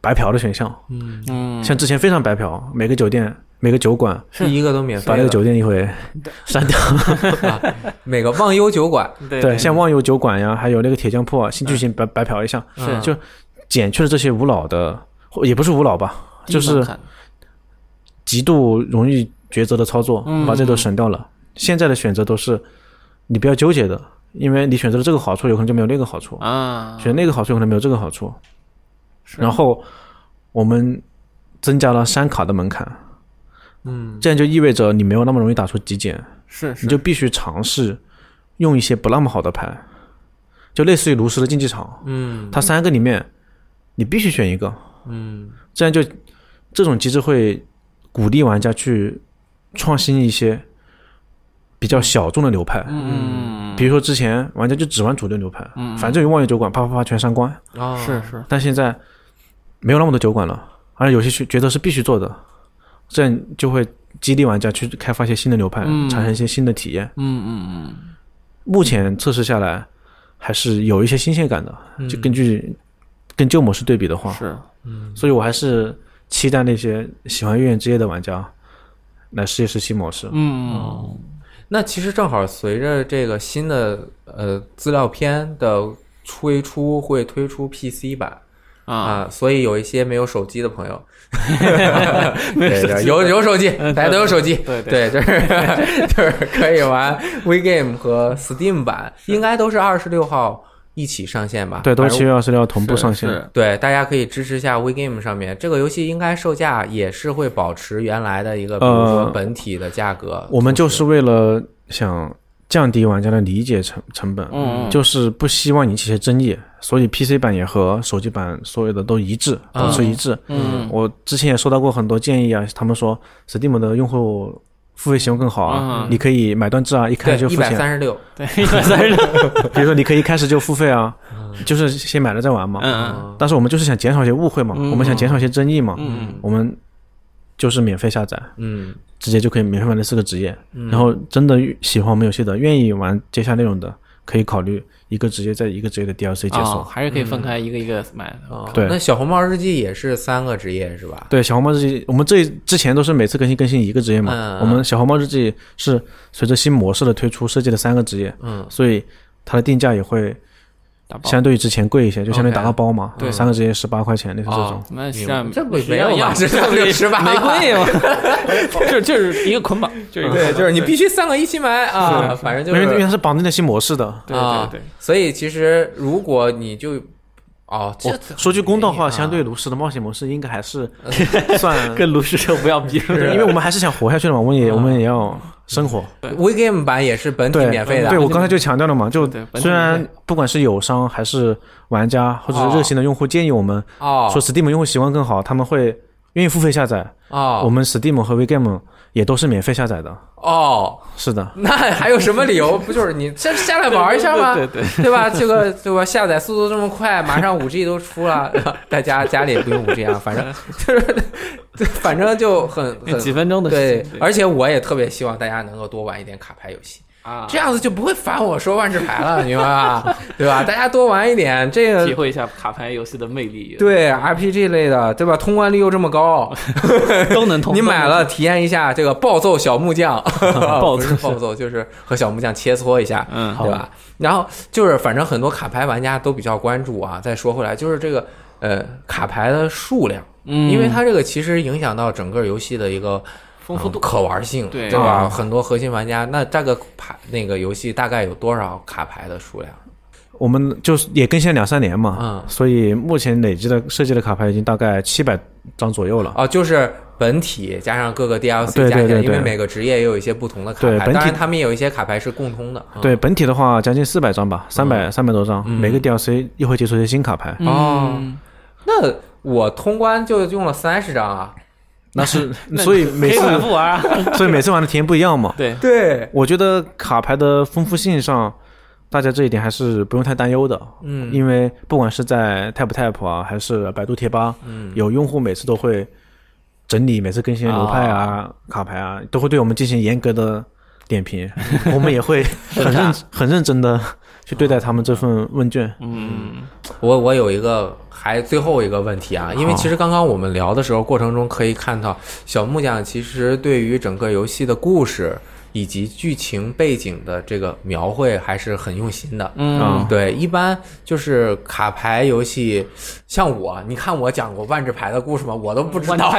白嫖的选项。嗯像之前非常白嫖，每个酒店、每个酒馆是一个都免费，把那个酒店一回 删掉。啊，每个忘忧酒馆对对，像忘忧酒馆呀，还有那个铁匠铺啊，新剧情白白嫖一下，是就减去了这些无脑的，也不是无脑吧，就是极度容易抉择的操作，嗯把这都省掉了。现在的选择都是你不要纠结的，因为你选择了这个好处，有可能就没有那个好处；啊，选那个好处，有可能没有这个好处。然后我们增加了删卡的门槛，嗯。这样就意味着你没有那么容易打出极简，是是。你就必须尝试用一些不那么好的牌，就类似于炉石的竞技场，嗯。它三个里面你必须选一个，嗯。这样就这种机制会鼓励玩家去创新一些比较小众的流派，嗯比如说之前玩家就只玩主流流派，嗯反正有望月酒馆，啪啪啪全删光，哦是是。但现在没有那么多酒馆了，而且有些觉觉得是必须做的，这样就会激励玩家去开发一些新的流派，嗯。产生一些新的体验。嗯嗯嗯。目前测试下来还是有一些新鲜感的，就根据跟旧模式对比的话，是。所以我还是期待那些喜欢《月圆之夜》的玩家来试一试新模式。嗯那其实正好随着这个新的呃资料片的推出，会推出 PC 版啊。啊，所以有一些没有手机的朋友，对对，有有手机，大家都有手机，对对，就是 就是可以玩 WeGame 和 Steam 版，应该都是二十六号一起上线吧？对，都是七月二十六同步上线。对，大家可以支持一下 WeGame 上面这个游戏，应该售价也是会保持原来的一个，比如说呃本体的价格。我们就是为了想降低玩家的理解成成本，嗯就是不希望引起一些争议，所以 PC 版也和手机版所有的都一致，保持一致。嗯我之前也收到过很多建议啊，他们说 Steam 的用户付费使用更好啊，嗯。你可以买断制啊，一开对始就付钱。百三十六，对一百三十六。比如说你可以一开始就付费啊，就是先买了再玩嘛。嗯但是我们就是想减少一些误会嘛，嗯。我们想减少一些争议嘛，嗯我们就是免费下载，嗯。直接就可以免费玩这四个职业。嗯。然后真的喜欢我们游戏的，愿意玩接下内容的，可以考虑一个直接在一个职业的 DLC 解哦锁。还是可以分开一个一个买的。哦。对那小红帽日记也是三个职业是吧？对，小红帽日记，我们这之前都是每次更新更新一个职业嘛，我们小红帽日记是随着新模式的推出设计了三个职业，嗯。所以它的定价也会相对于之前贵一些，就相当于打个包嘛，对三个职业十八块钱，类似这种。哦那像这不是没有吧？这这没有十八，没贵嘛，就就是一个捆绑，就是一个对，就是你必须三个一起买啊，反正就因为因为它是绑定的新模式的。对啊对对，所以其实如果你就哦，这说句公道话，啊相对炉石的冒险模式应该还是 算，跟炉石就不要比了，因为我们还是想活下去的嘛，我们也我们也要生活。WeGame 版也是本体，免费的，对我刚才就强调了嘛，就虽然不管是友商还是玩家或者是热心的用户建议我们哦。说 Steam 用户习惯更好，他们会愿意付费下载。啊，我们 Steam 和 WeGame 也都是免费下载的。哦，是的，那还有什么理由？不就是你先下来玩一下吗？对对对对吧？这个对吧？下载速度这么快，马上五 G 都出了，大家家里也不用五 G 啊，反正 就是，对反正就很，很几分钟的时对，，而且我也特别希望大家能够多玩一点卡牌游戏啊，这样子就不会烦我说万智牌了，明白吧？对吧？大家多玩一点这个。体会一下卡牌游戏的魅力。对 RPG 类的，对吧？通关率又这么高，都能通。你买了体验一下这个暴揍小木匠，暴揍暴揍就是和小木匠切磋一下，嗯，对吧？然后就是反正很多卡牌玩家都比较关注啊。再说回来，就是这个呃卡牌的数量，嗯，因为它这个其实影响到整个游戏的一个丰富度、可玩性，对对吧？啊很多核心玩家，那这个牌那个游戏大概有多少卡牌的数量？我们就是也更新了两三年嘛，嗯所以目前累积的设计的卡牌已经大概七百张左右了。哦，就是本体加上各个 DLC 加起来，对对因为每个职业也有一些不同的卡牌，对本体当然他们也有一些卡牌是共通的。嗯对本体的话，将近四百张吧，三百三百多张，嗯每个 DLC 又会接触一些新卡牌，哦嗯那我通关就用了三十张啊。那是 那所以每可以次反复玩啊。所以每次玩的体验不一样嘛。对，对，我觉得卡牌的丰富性上，大家这一点还是不用太担忧的，嗯因为不管是在 Tap Tap 啊，还是百度贴吧，嗯，有用户每次都会整理每次更新的流派啊、卡牌啊，都会对我们进行严格的点评，我们也会 很认很认真的去对待他们这份问卷。嗯，我我有一个还最后一个问题啊，因为其实刚刚我们聊的时候过程中可以看到，小木匠其实对于整个游戏的故事以及剧情背景的这个描绘还是很用心的。嗯啊对，一般就是卡牌游戏，像我，你看我讲过万智牌的故事吗？我都不知道。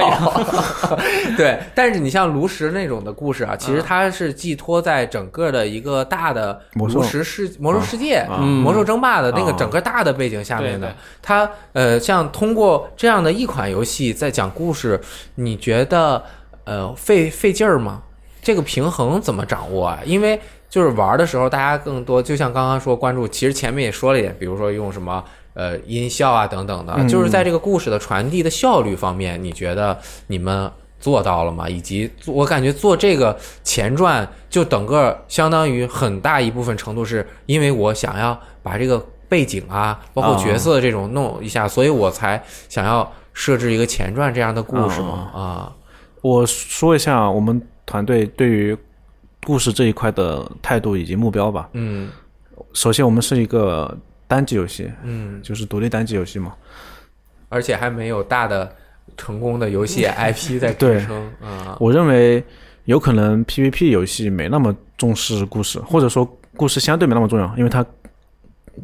对，但是你像炉石那种的故事啊，其实嗯它是寄托在整个的一个大的魔兽炉石世魔兽世界、魔兽争霸的那个啊整个大的背景下面的。它呃，像通过这样的一款游戏在讲故事，你觉得呃费费劲儿吗？这个平衡怎么掌握啊？因为就是玩的时候，大家更多就像刚刚说关注，其实前面也说了一点，比如说用什么呃音效啊等等的，嗯就是在这个故事的传递的效率方面，你觉得你们做到了吗？以及做我感觉做这个前传，就整个相当于很大一部分程度是因为我想要把这个背景啊，包括角色这种弄一下，所以我才想要设置一个前传这样的故事嘛啊。我说一下我们团队对于故事这一块的态度以及目标吧。嗯首先，我们是一个单机游戏，嗯，就是独立单机游戏嘛。而且还没有大的成功的游戏 IP 在支对撑啊。我认为有可能 PVP 游戏没那么重视故事，或者说故事相对没那么重要，因为它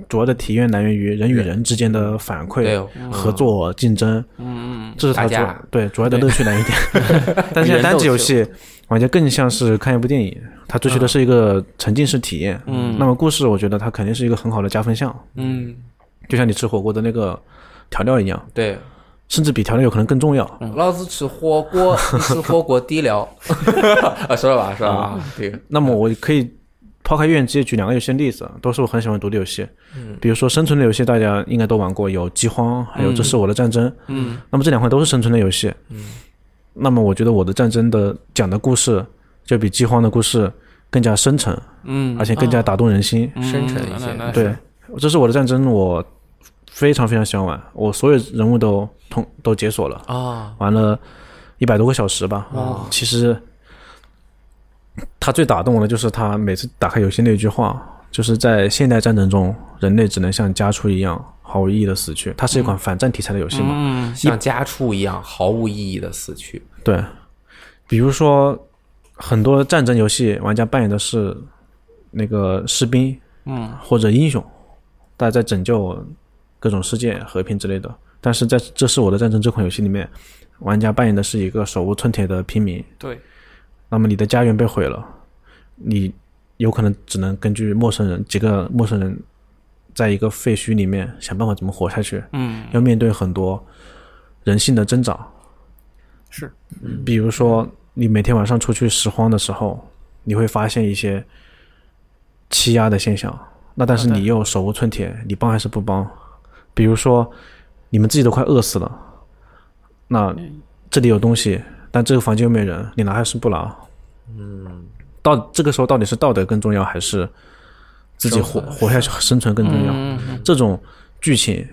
主要的体验来源于人与人之间的反馈、，合作、竞争，嗯这是他主对主要的乐趣来源点。但现在单机游戏玩家更像是看一部电影，他追求的是一个沉浸式体验。嗯。那么故事，我觉得它肯定是一个很好的加分项，嗯。就像你吃火锅的那个调料一样，对，甚至比调料有可能更重要。老子吃火锅，吃火锅底料。啊，说了吧，说了吧。对，那么我可以抛开院直接举两个游戏的例子，都是我很喜欢独立游戏。嗯。比如说生存的游戏，大家应该都玩过，有饥荒，还有这是我的战争。嗯。那么这两款都是生存的游戏。嗯。那么我觉得我的战争的讲的故事就比饥荒的故事更加深沉，嗯，而且更加打动人心。嗯。深沉一些。对，这是我的战争，我非常非常喜欢玩，我所有人物都通都解锁了，啊，玩了一百多个小时吧。啊其实他最打动我的就是他每次打开游戏那句话，就是在现代战争中，人类只能像家畜一样毫无意义的死去。它是一款反战题材的游戏嘛？嗯像家畜一样毫无意义的死去。对，比如说很多战争游戏玩家扮演的是那个士兵嗯或者英雄，大家在拯救各种世界和平之类的。但是在《这是我的战争》这款游戏里面，玩家扮演的是一个手无寸铁的平民。对，那么你的家园被毁了，你有可能只能根据陌生人几个陌生人，在一个废墟里面想办法怎么活下去，嗯要面对很多人性的挣扎。是，比如说你每天晚上出去拾荒的时候，你会发现一些欺压的现象。那但是你又手无寸铁，你帮还是不帮？比如说你们自己都快饿死了，那这里有东西，但这个房间又没人，你拿还是不拿？嗯，到这个时候到底是道德更重要，还是自己活活下去生存更重要？嗯这种剧情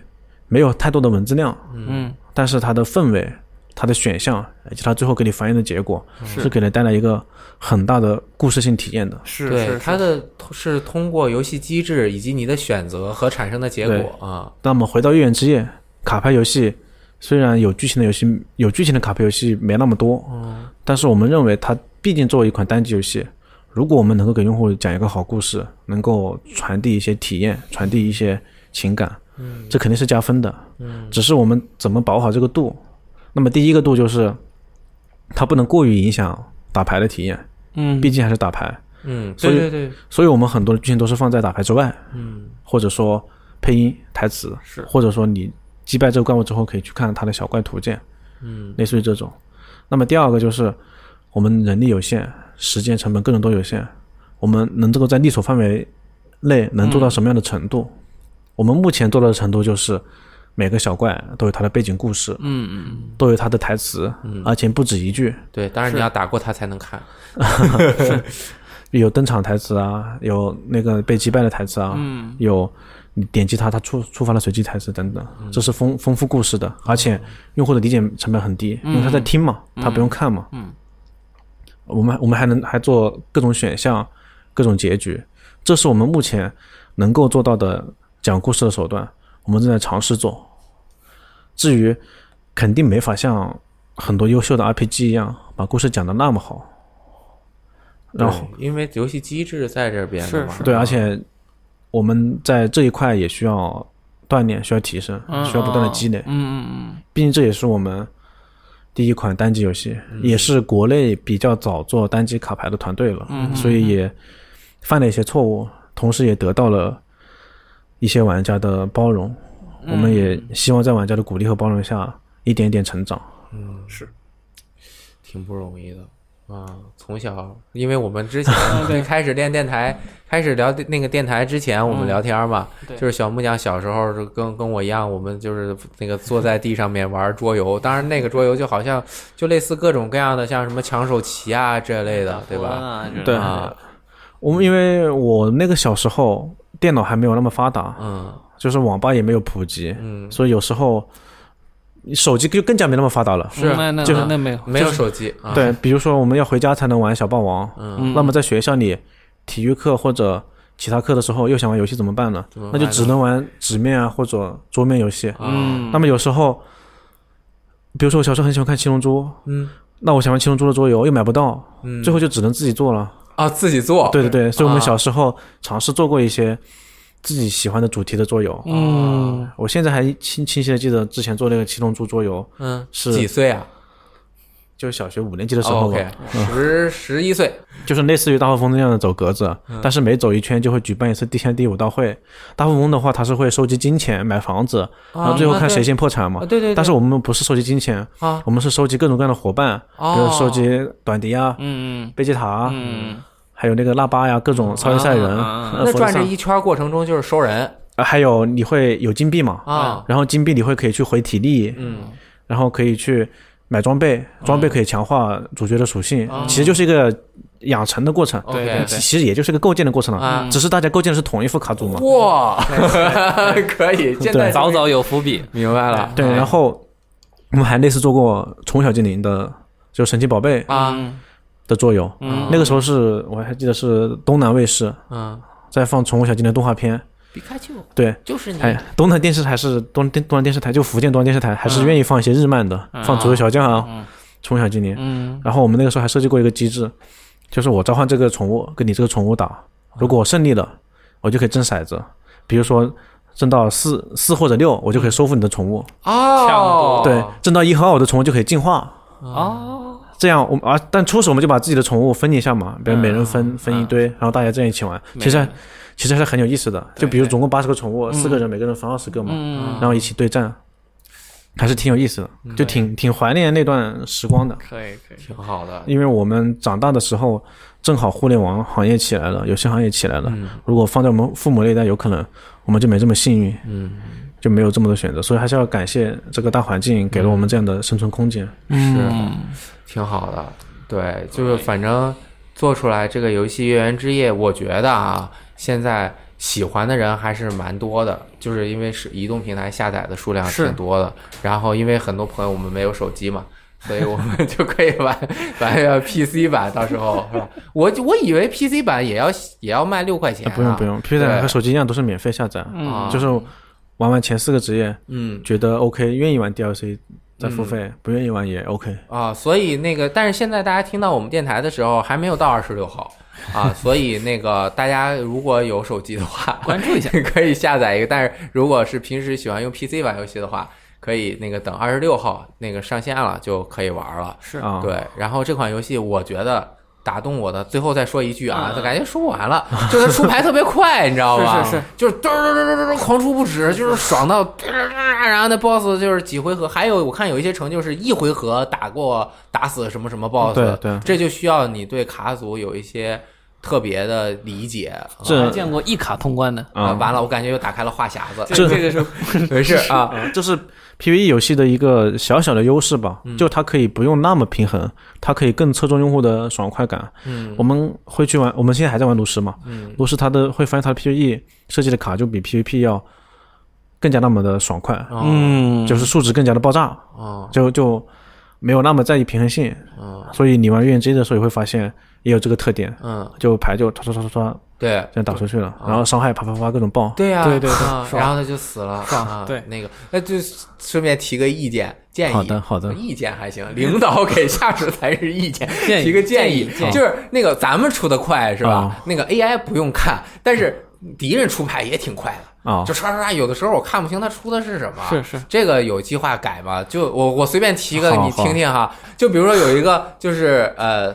没有太多的文字量，嗯但是它的氛围它的选项以及它最后给你反映的结果，是是给人带来一个很大的故事性体验的。是对，是它的是通过游戏机制以及你的选择和产生的结果啊，那么回到《月圆之夜》，卡牌游戏虽然有剧情的游戏，有剧情的卡牌游戏没那么多，嗯，但是我们认为它毕竟作为一款单机游戏，如果我们能够给用户讲一个好故事，能够传递一些体验，传递一些情感，嗯，这肯定是加分的。嗯，只是我们怎么把握好这个度。那么第一个度就是，它不能过于影响打牌的体验，嗯，毕竟还是打牌，嗯，所以对对对，所以我们很多的剧情都是放在打牌之外，嗯，或者说配音、台词，是。或者说你击败这个怪物之后可以去看它的小怪图鉴，嗯，类似于这种。那么第二个就是我们人力有限，时间成本各种都有限，我们能够在力所范围内能做到什么样的程度？我们目前做到的程度就是每个小怪都有它的背景故事，嗯嗯都有它的台词，嗯。而且不止一句，对，当然你要打过它才能看，有登场台词啊，有那个被击败的台词啊，嗯。有你点击它，它触触发了随机台词等等，这是丰丰富故事的，而且用户的理解成本很低，因为他在听嘛，他不用看嘛。嗯。我们我们还能还做各种选项、各种结局，这是我们目前能够做到的讲故事的手段，我们正在尝试做。至于肯定没法像很多优秀的 RPG 一样把故事讲的那么好，然后因为游戏机制在这边的嘛，是是。对，而且我们在这一块也需要锻炼，需要提升，嗯需要不断的积累。嗯嗯毕竟这也是我们第一款单机游戏，嗯也是国内比较早做单机卡牌的团队了，嗯所以也犯了一些错误，同时也得到了一些玩家的包容。我们也希望在玩家的鼓励和包容下，一点一点成长。嗯，是挺不容易的啊。从小，因为我们之前 开始练电台，开始聊那个电台之前，我们聊天嘛，对。就是小木匠小时候就跟跟我一样，我们就是那个坐在地上面玩桌游，当然那个桌游就好像就类似各种各样的，像什么抢手棋啊这类的，对吧？吧对啊，我们因为我那个小时候电脑还没有那么发达，嗯。就是网吧也没有普及，嗯，所以有时候手机就更加没那么发达了。是。那那就是那那没有。没有手机，啊，对，比如说我们要回家才能玩小霸王，嗯，那么在学校里，体育课或者其他课的时候又想玩游戏怎么办呢？那就只能玩纸面啊或者桌面游戏。嗯。那么有时候，比如说我小时候很喜欢看《七龙珠》，嗯。那我想玩《七龙珠》的桌游又买不到，嗯，最后就只能自己做了。啊自己做，对对对，所以我们啊。小时候尝试做过一些自己喜欢的主题的桌游。嗯。我现在还清清晰的记得之前做那个七龙珠桌游，嗯，是几岁啊？就是小学五年级的时哦候十十一岁，就是类似于大富翁那样的走格子，但是每走一圈就会举办一次第三、第五道会。大富翁的话，它是会收集金钱买房子，然后最后看谁先破产嘛。啊，。对对，但是我们不是收集金钱，啊，我们是收集各种各样的伙伴，哦。比如收集短笛啊、嗯嗯。贝吉塔啊，嗯还有那个腊八呀，各种超级赛人。那转这一圈过程中就是收人呃还有你会有金币嘛？啊，然后金币你会可以去回体力，嗯然后可以去买装备，装备可以强化主角的属性哦，其实就是一个养成的过程。对其其实也就是个构建的过程了，啊只是大家构建的是同一副卡组嘛。哇，可以，现在早早有伏笔，明白了，对，然后我们还类似做过宠物小精灵的，就神奇宝贝啊，嗯的作用。嗯。那个时候是我还记得是东南卫视嗯，在放宠物小精灵动画片，皮卡丘。对，就是你，哎，东南电视台是东电东南电视台，就福建东南电视台还是愿意放一些日漫的，放足球小将啊、嗯宠物小精灵。嗯。然后我们那个时候还设计过一个机制，就是我召唤这个宠物跟你这个宠物打，如果我胜利了，我就可以掷骰子，比如说挣到四四或者六，我就可以收复你的宠物。哦，对，挣到一和二，我的宠物就可以进化。哦这样我们啊，但初始我们就把自己的宠物分一下嘛，比如每人分、嗯分一堆，然后大家这样一起玩，其实其实还是很有意思的。就比如总共八十个宠物，四个人每个人分二十个嘛，嗯然后一起对战，还是挺有意思的，就挺挺怀念那段时光的。可以可以。挺好的，因为我们长大的时候，正好互联网行业起来了，游戏行业起来了。嗯。如果放在我们父母那一代，有可能我们就没这么幸运，嗯，就没有这么多选择。所以还是要感谢这个大环境给了我们这样的生存空间。嗯挺好的，对，就是反正做出来这个游戏《月圆之夜》，我觉得啊，现在喜欢的人还是蛮多的，就是因为是移动平台下载的数量挺多的，然后因为很多朋友我们没有手机嘛。所以我们就可以玩玩个 PC 版，到时候是吧？我我以为 PC 版也要也要卖六块钱、啊，不用不用，PC 版和手机一样都是免费下载，就是玩完前四个职业，嗯觉得 OK，愿意玩 DLC 再付费，不愿意玩也 OK。啊，所以那个，但是现在大家听到我们电台的时候还没有到二十六号啊，所以那个大家如果有手机的话，关注一下，可以下载一个。但是如果是平时喜欢用 PC 玩游戏的话，可以那个等二十六号那个上线了就可以玩了。是啊，对，然后这款游戏我觉得打动我的，最后再说一句啊，感觉说不完了，就是它出牌特别快，你知道吧？是是是，就是嘟嘟嘟嘟嘟狂出不止，就是爽到，然后那 BOSS 就是几回合，还有我看有一些成就是一回合打过打死什么什么 BOSS，对对。这就需要你对卡组有一些特别的理解。这我还见过一卡通关的，啊，啊完了，我感觉又打开了话匣子。这这个是没事啊，啊，这是 PVE 游戏的一个小小的优势吧，嗯。就它可以不用那么平衡，它可以更侧重用户的爽快感。嗯。我们会去玩，我们现在还在玩炉石嘛，嗯。炉石它的会发现它的 PVE 设计的卡就比 PVP 要更加那么的爽快，哦。嗯，就是数值更加的爆炸，哦。就就没有那么在意平衡性。嗯所以你玩月圆之夜的时候也会发现也有这个特点，嗯，就牌就唰唰唰唰唰对。这样打出去了，然后伤害啪啪啪各种爆。对呀，对对对。然后他就死了，啊对。那个，那就顺便提个意见建议，好的好的。意见还行，领导给下属才是意见，提个建议就是那个咱们出的快是吧？啊？那个 AI 不用看，但是敌人出牌也挺快的，啊。就刷刷刷，有的时候我看不清他出的是什么，是是。这个有计划改吗？就我我随便提一个，你听听哈。就比如说有一个就是呃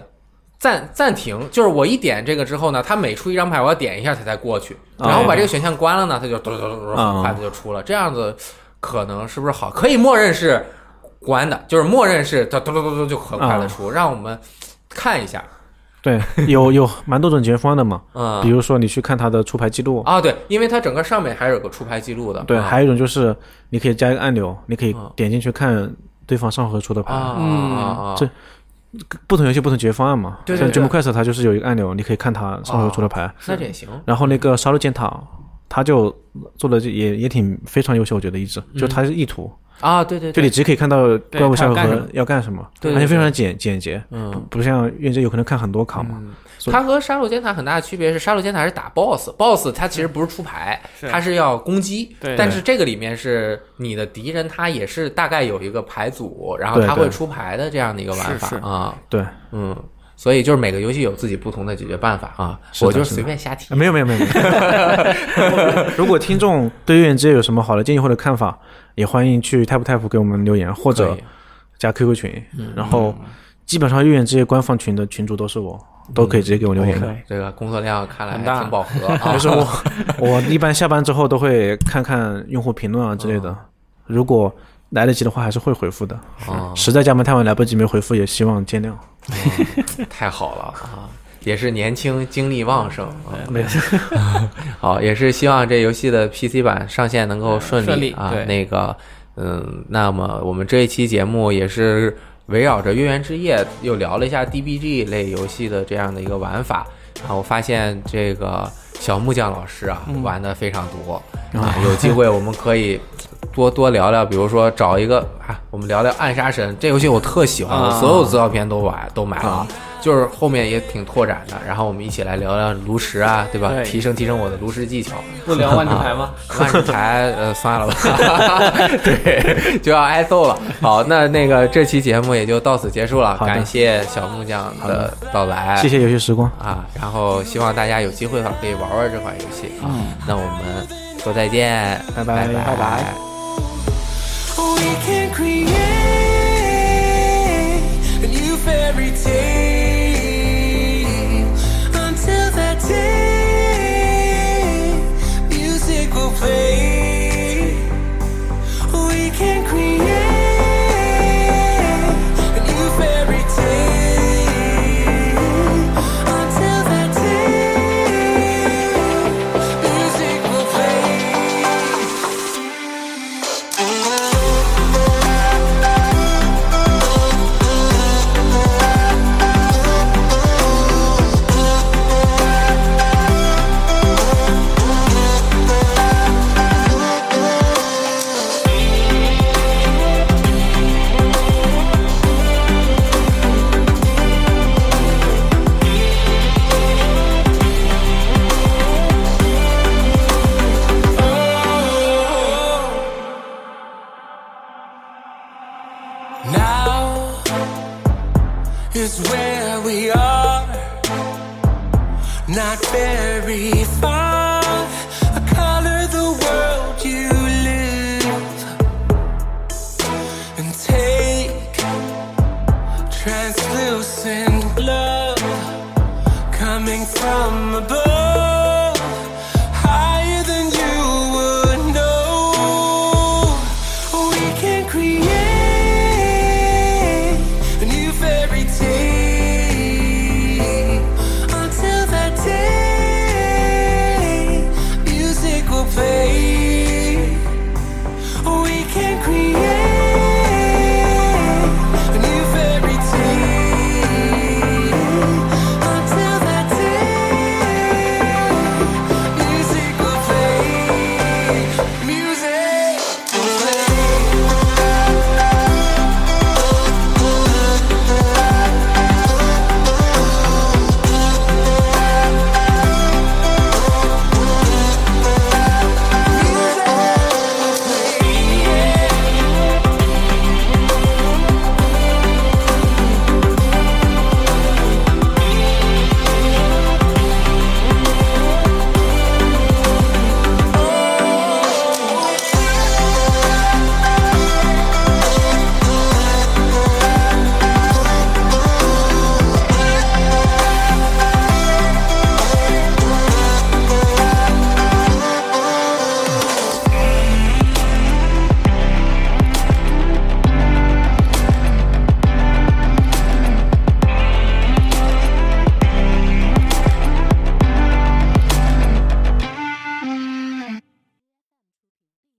暂暂停，就是我一点这个之后呢，它每出一张牌，我要点一下它才过去，啊然后我把这个选项关了呢，它就嘟嘟嘟嘟嘟很快的就出了。这样子可能是不是好？可以默认是关的，就是默认是它嘟嘟嘟嘟就很快的出，让我们看一下。对，有有蛮多种解决方案的嘛，嗯，比如说你去看它的出牌记录，啊，对，因为它整个上面还是有个出牌记录的。对，啊还有一种就是你可以加一个按钮，你可以啊点进去看对方上回出的牌。嗯啊啊！这不同游戏不同解决方案嘛，像对对对 Dream Quest 它就是有一个按钮，你可以看它上手出的牌。那也行。然后那个杀戮尖塔，它就做的也也挺非常优秀，我觉得一直就它是意图，啊，对对对，就你直接可以看到怪物下回合它要干什么而且非常简简洁，嗯。不像愿者有可能看很多卡嘛。它和杀戮尖塔很大的区别是，杀戮尖塔是打 BOSS，BOSS 它其实不是出牌，是它是要攻击。对但是这个里面是你的敌人，他也是大概有一个牌组，然后他会出牌的这样的一个玩法啊。对，嗯，所以就是每个游戏有自己不同的解决办法啊。我就是随便瞎提啊。没有没有没有。没有 如果听众对月圆之夜有什么好的建议或者看法，也欢迎去 tap tap 给我们留言，或者加 QQ 群。然后基本上月圆之夜官方群的群主都是我，都可以直接给我留言的。对这个工作量看来很大挺饱和啊。就是我，我一般下班之后都会看看用户评论啊之类的。如果来得及的话，还是会回复的。啊，实在加班太晚来不及没回复，也希望见谅。太好了啊！也是年轻、精力旺盛啊。没有，好，也是希望这游戏的 PC 版上线能够顺顺利啊。对那个，嗯，那么我们这一期节目也是围绕着《月圆之夜》又聊了一下 DBG 类游戏的这样的一个玩法。啊，我发现这个小木匠老师啊，玩的非常多啊。有机会我们可以多多聊聊，比如说找一个啊，我们聊聊《暗杀神》这游戏，我特喜欢，我啊所有资料片都买都买了。就是后面也挺拓展的，然后我们一起来聊聊炉石啊，对吧？对提升提升我的炉石技巧。不聊万智牌吗？万智牌，呃，算了吧，对，就要挨揍了。好，那那个这期节目也就到此结束了，感谢小木匠的到来，谢谢游戏时光。啊，然后希望大家有机会的话可以玩玩这款游戏啊。嗯那我们说再见，拜拜拜拜 create